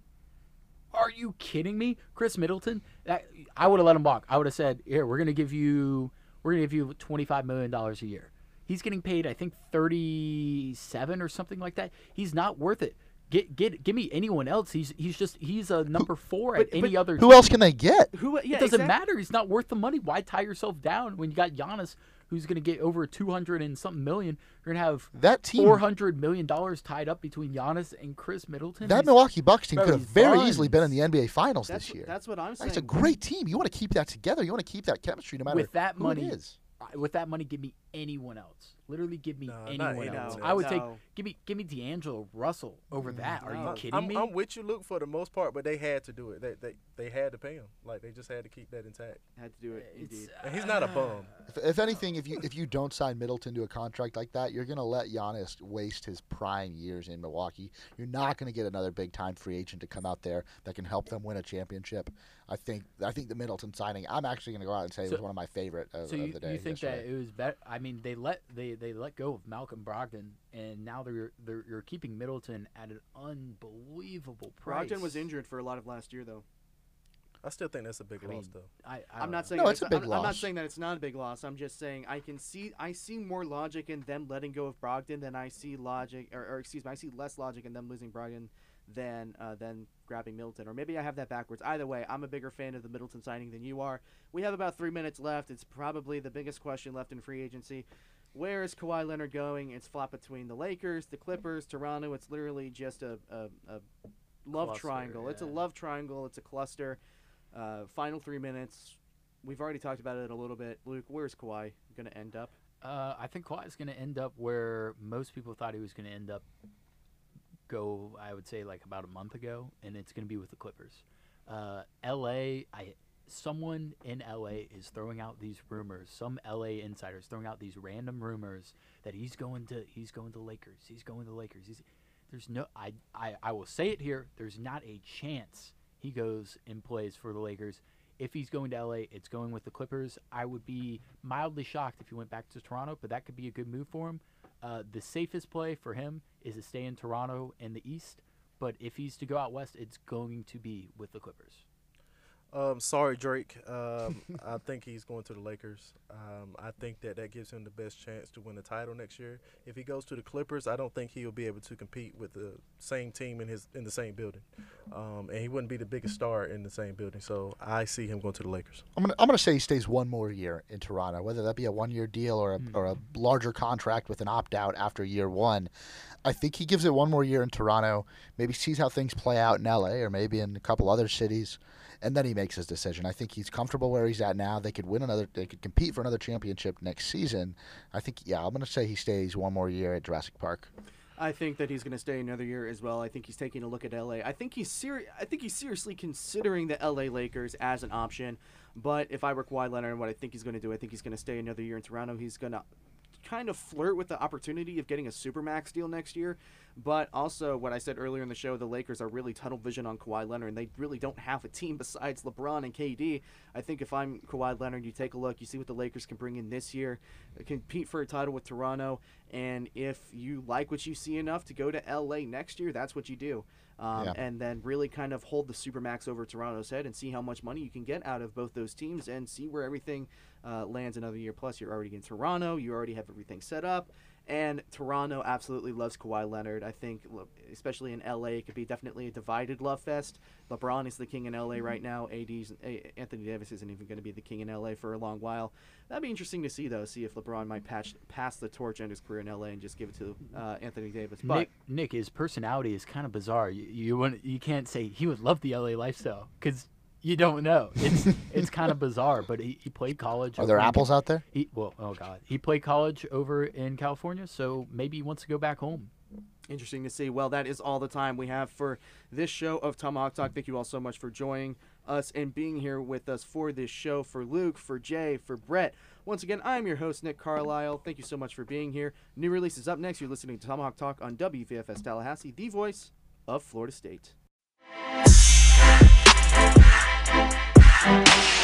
Are you kidding me, Chris Middleton? That I would have let him walk. I would have said, here, we're gonna give you we're gonna give you twenty five million dollars a year. He's getting paid, I think, thirty-seven or something like that. He's not worth it. Get get give me anyone else. He's he's just he's a number four at but- any but other. Who else can they get? Who? Yeah, it doesn't exact- matter. He's not worth the money. Why tie yourself down when you got Giannis, who's going to get over two hundred and something million? You're going to have That team, four hundred million dollars tied up between Giannis and Khris Middleton. that He's- Milwaukee Bucks team bro, could have very buns. easily been in the NBA Finals That's this year. That's what I'm saying. That's a great team. You want to keep that together. You want to keep that chemistry, no matter with that who money, it is. With that money, give me anyone else. Literally, give me No, anyone anyone else. else. I would take give me give me D'Angelo Russell over mm, that. Are no. you kidding I'm, me? I'm with you, Luke, for the most part, but they had to do it. They they, they had to pay him. Like they just had to keep that intact. Had to do it. It's, Indeed. And he's not a bum. Uh, if, if anything, if you if you don't sign Middleton to a contract like that, you're gonna let Giannis waste his prime years in Milwaukee. You're not gonna get another big time free agent to come out there that can help them win a championship. I think I think the Middleton signing. I'm actually gonna go out and say it was one of my favorite of, So of the day. you think yesterday. that it was better? I mean, they let they, they let go of Malcolm Brogdon, and now they're they're you're keeping Middleton at an unbelievable price. Brogdon was injured for a lot of last year, though. I still think that's a big I loss, mean, though. I, I I'm don't know. saying No, that it's a I'm- big I'm, I'm not saying that it's not a big loss. I'm just saying I can see I see more logic in them letting go of Brogdon than I see logic, or, or excuse me, I see less logic in them losing Brogdon than uh, than grabbing Middleton. Or maybe I have that backwards. Either way, I'm a bigger fan of the Middleton signing than you are. We have about three minutes left. It's probably the biggest question left in free agency. Where is Kawhi Leonard going? It's flop between the Lakers, the Clippers, Toronto. It's literally just a, a, a love Cluster, triangle. It's a love triangle. It's a cluster. Uh, final three minutes. We've already talked about it a little bit. Luke, where's Kawhi going to end up? Uh, I think Kawhi's going to end up where most people thought he was going to end up. Go, I would say, like about a month ago, and it's going to be with the Clippers. Uh, L.A. I someone in L.A. is throwing out these rumors. Some L.A. insiders throwing out these random rumors that he's going to he's going to Lakers. He's going to Lakers. He's, there's no I, I I will say it here. There's not a chance he goes and plays for the Lakers. If he's going to LA, it's going with the Clippers. I would be mildly shocked if he went back to Toronto, but that could be a good move for him. Uh, the safest play for him is to stay in Toronto in the East, but if he's to go out west, it's going to be with the Clippers. Um, sorry, Drake. Um, *laughs* I think he's going to the Lakers. Um, I think that that gives him the best chance to win the title next year. If he goes to the Clippers, I don't think he'll be able to compete with the same team in his in the same building, um, and he wouldn't be the biggest star in the same building. So I see him going to the Lakers. I'm gonna I'm gonna say he stays one more year in Toronto, whether that be a one year deal or a or a larger contract with an opt out after year one. I think he gives it one more year in Toronto, maybe sees how things play out in LA or maybe in a couple other cities, and then he makes his decision. I think he's comfortable where he's at now. They could win another they could compete for another championship next season. I think yeah, I'm gonna say he stays one more year at Jurassic Park. I think that he's going to stay another year as well. I think he's taking a look at LA. I think he's seri- I think he's seriously considering the LA Lakers as an option. But if I were Kawhi Leonard, and what I think he's going to do, I think he's going to stay another year in Toronto. He's going to kind of flirt with the opportunity of getting a supermax deal next year. But also, what I said earlier in the show, the Lakers are really tunnel vision on Kawhi Leonard, and they really don't have a team besides LeBron and KD. I think if I'm Kawhi Leonard, you take a look, you see what the Lakers can bring in this year, compete for a title with Toronto, and if you like what you see enough to go to LA next year, that's what you do. Um, Yeah. And then really kind of hold the supermax over Toronto's head and see how much money you can get out of both those teams and see where everything uh, lands another year. Plus, you're already in Toronto, you already have everything set up. And Toronto absolutely loves Kawhi Leonard. I think, especially in LA, it could be definitely a divided love fest. LeBron is the king in LA right now. AD's A- Anthony Davis isn't even going to be the king in LA for a long while. That'd be interesting to see, though. See if LeBron might patch, pass the torch in his career in LA and just give it to uh, Anthony Davis. But Nick, Nick, his personality is kind of bizarre. You you, you can't say he would love the LA lifestyle because *laughs* you don't know. It's *laughs* it's kind of bizarre. But he, he played college. Are there over in- apples out there? He, well, oh god, he played college over in California, so maybe he wants to go back home. Interesting to see. Well, that is all the time we have for this show of Tomahawk Talk. Thank you all so much for joining us and being here with us for this show. For Luke, for Jay, for Brett. Once again, I'm your host, Nick Carlisle. Thank you so much for being here. New releases up next. You're listening to Tomahawk Talk on WVFS Tallahassee, the voice of Florida State. Thank you.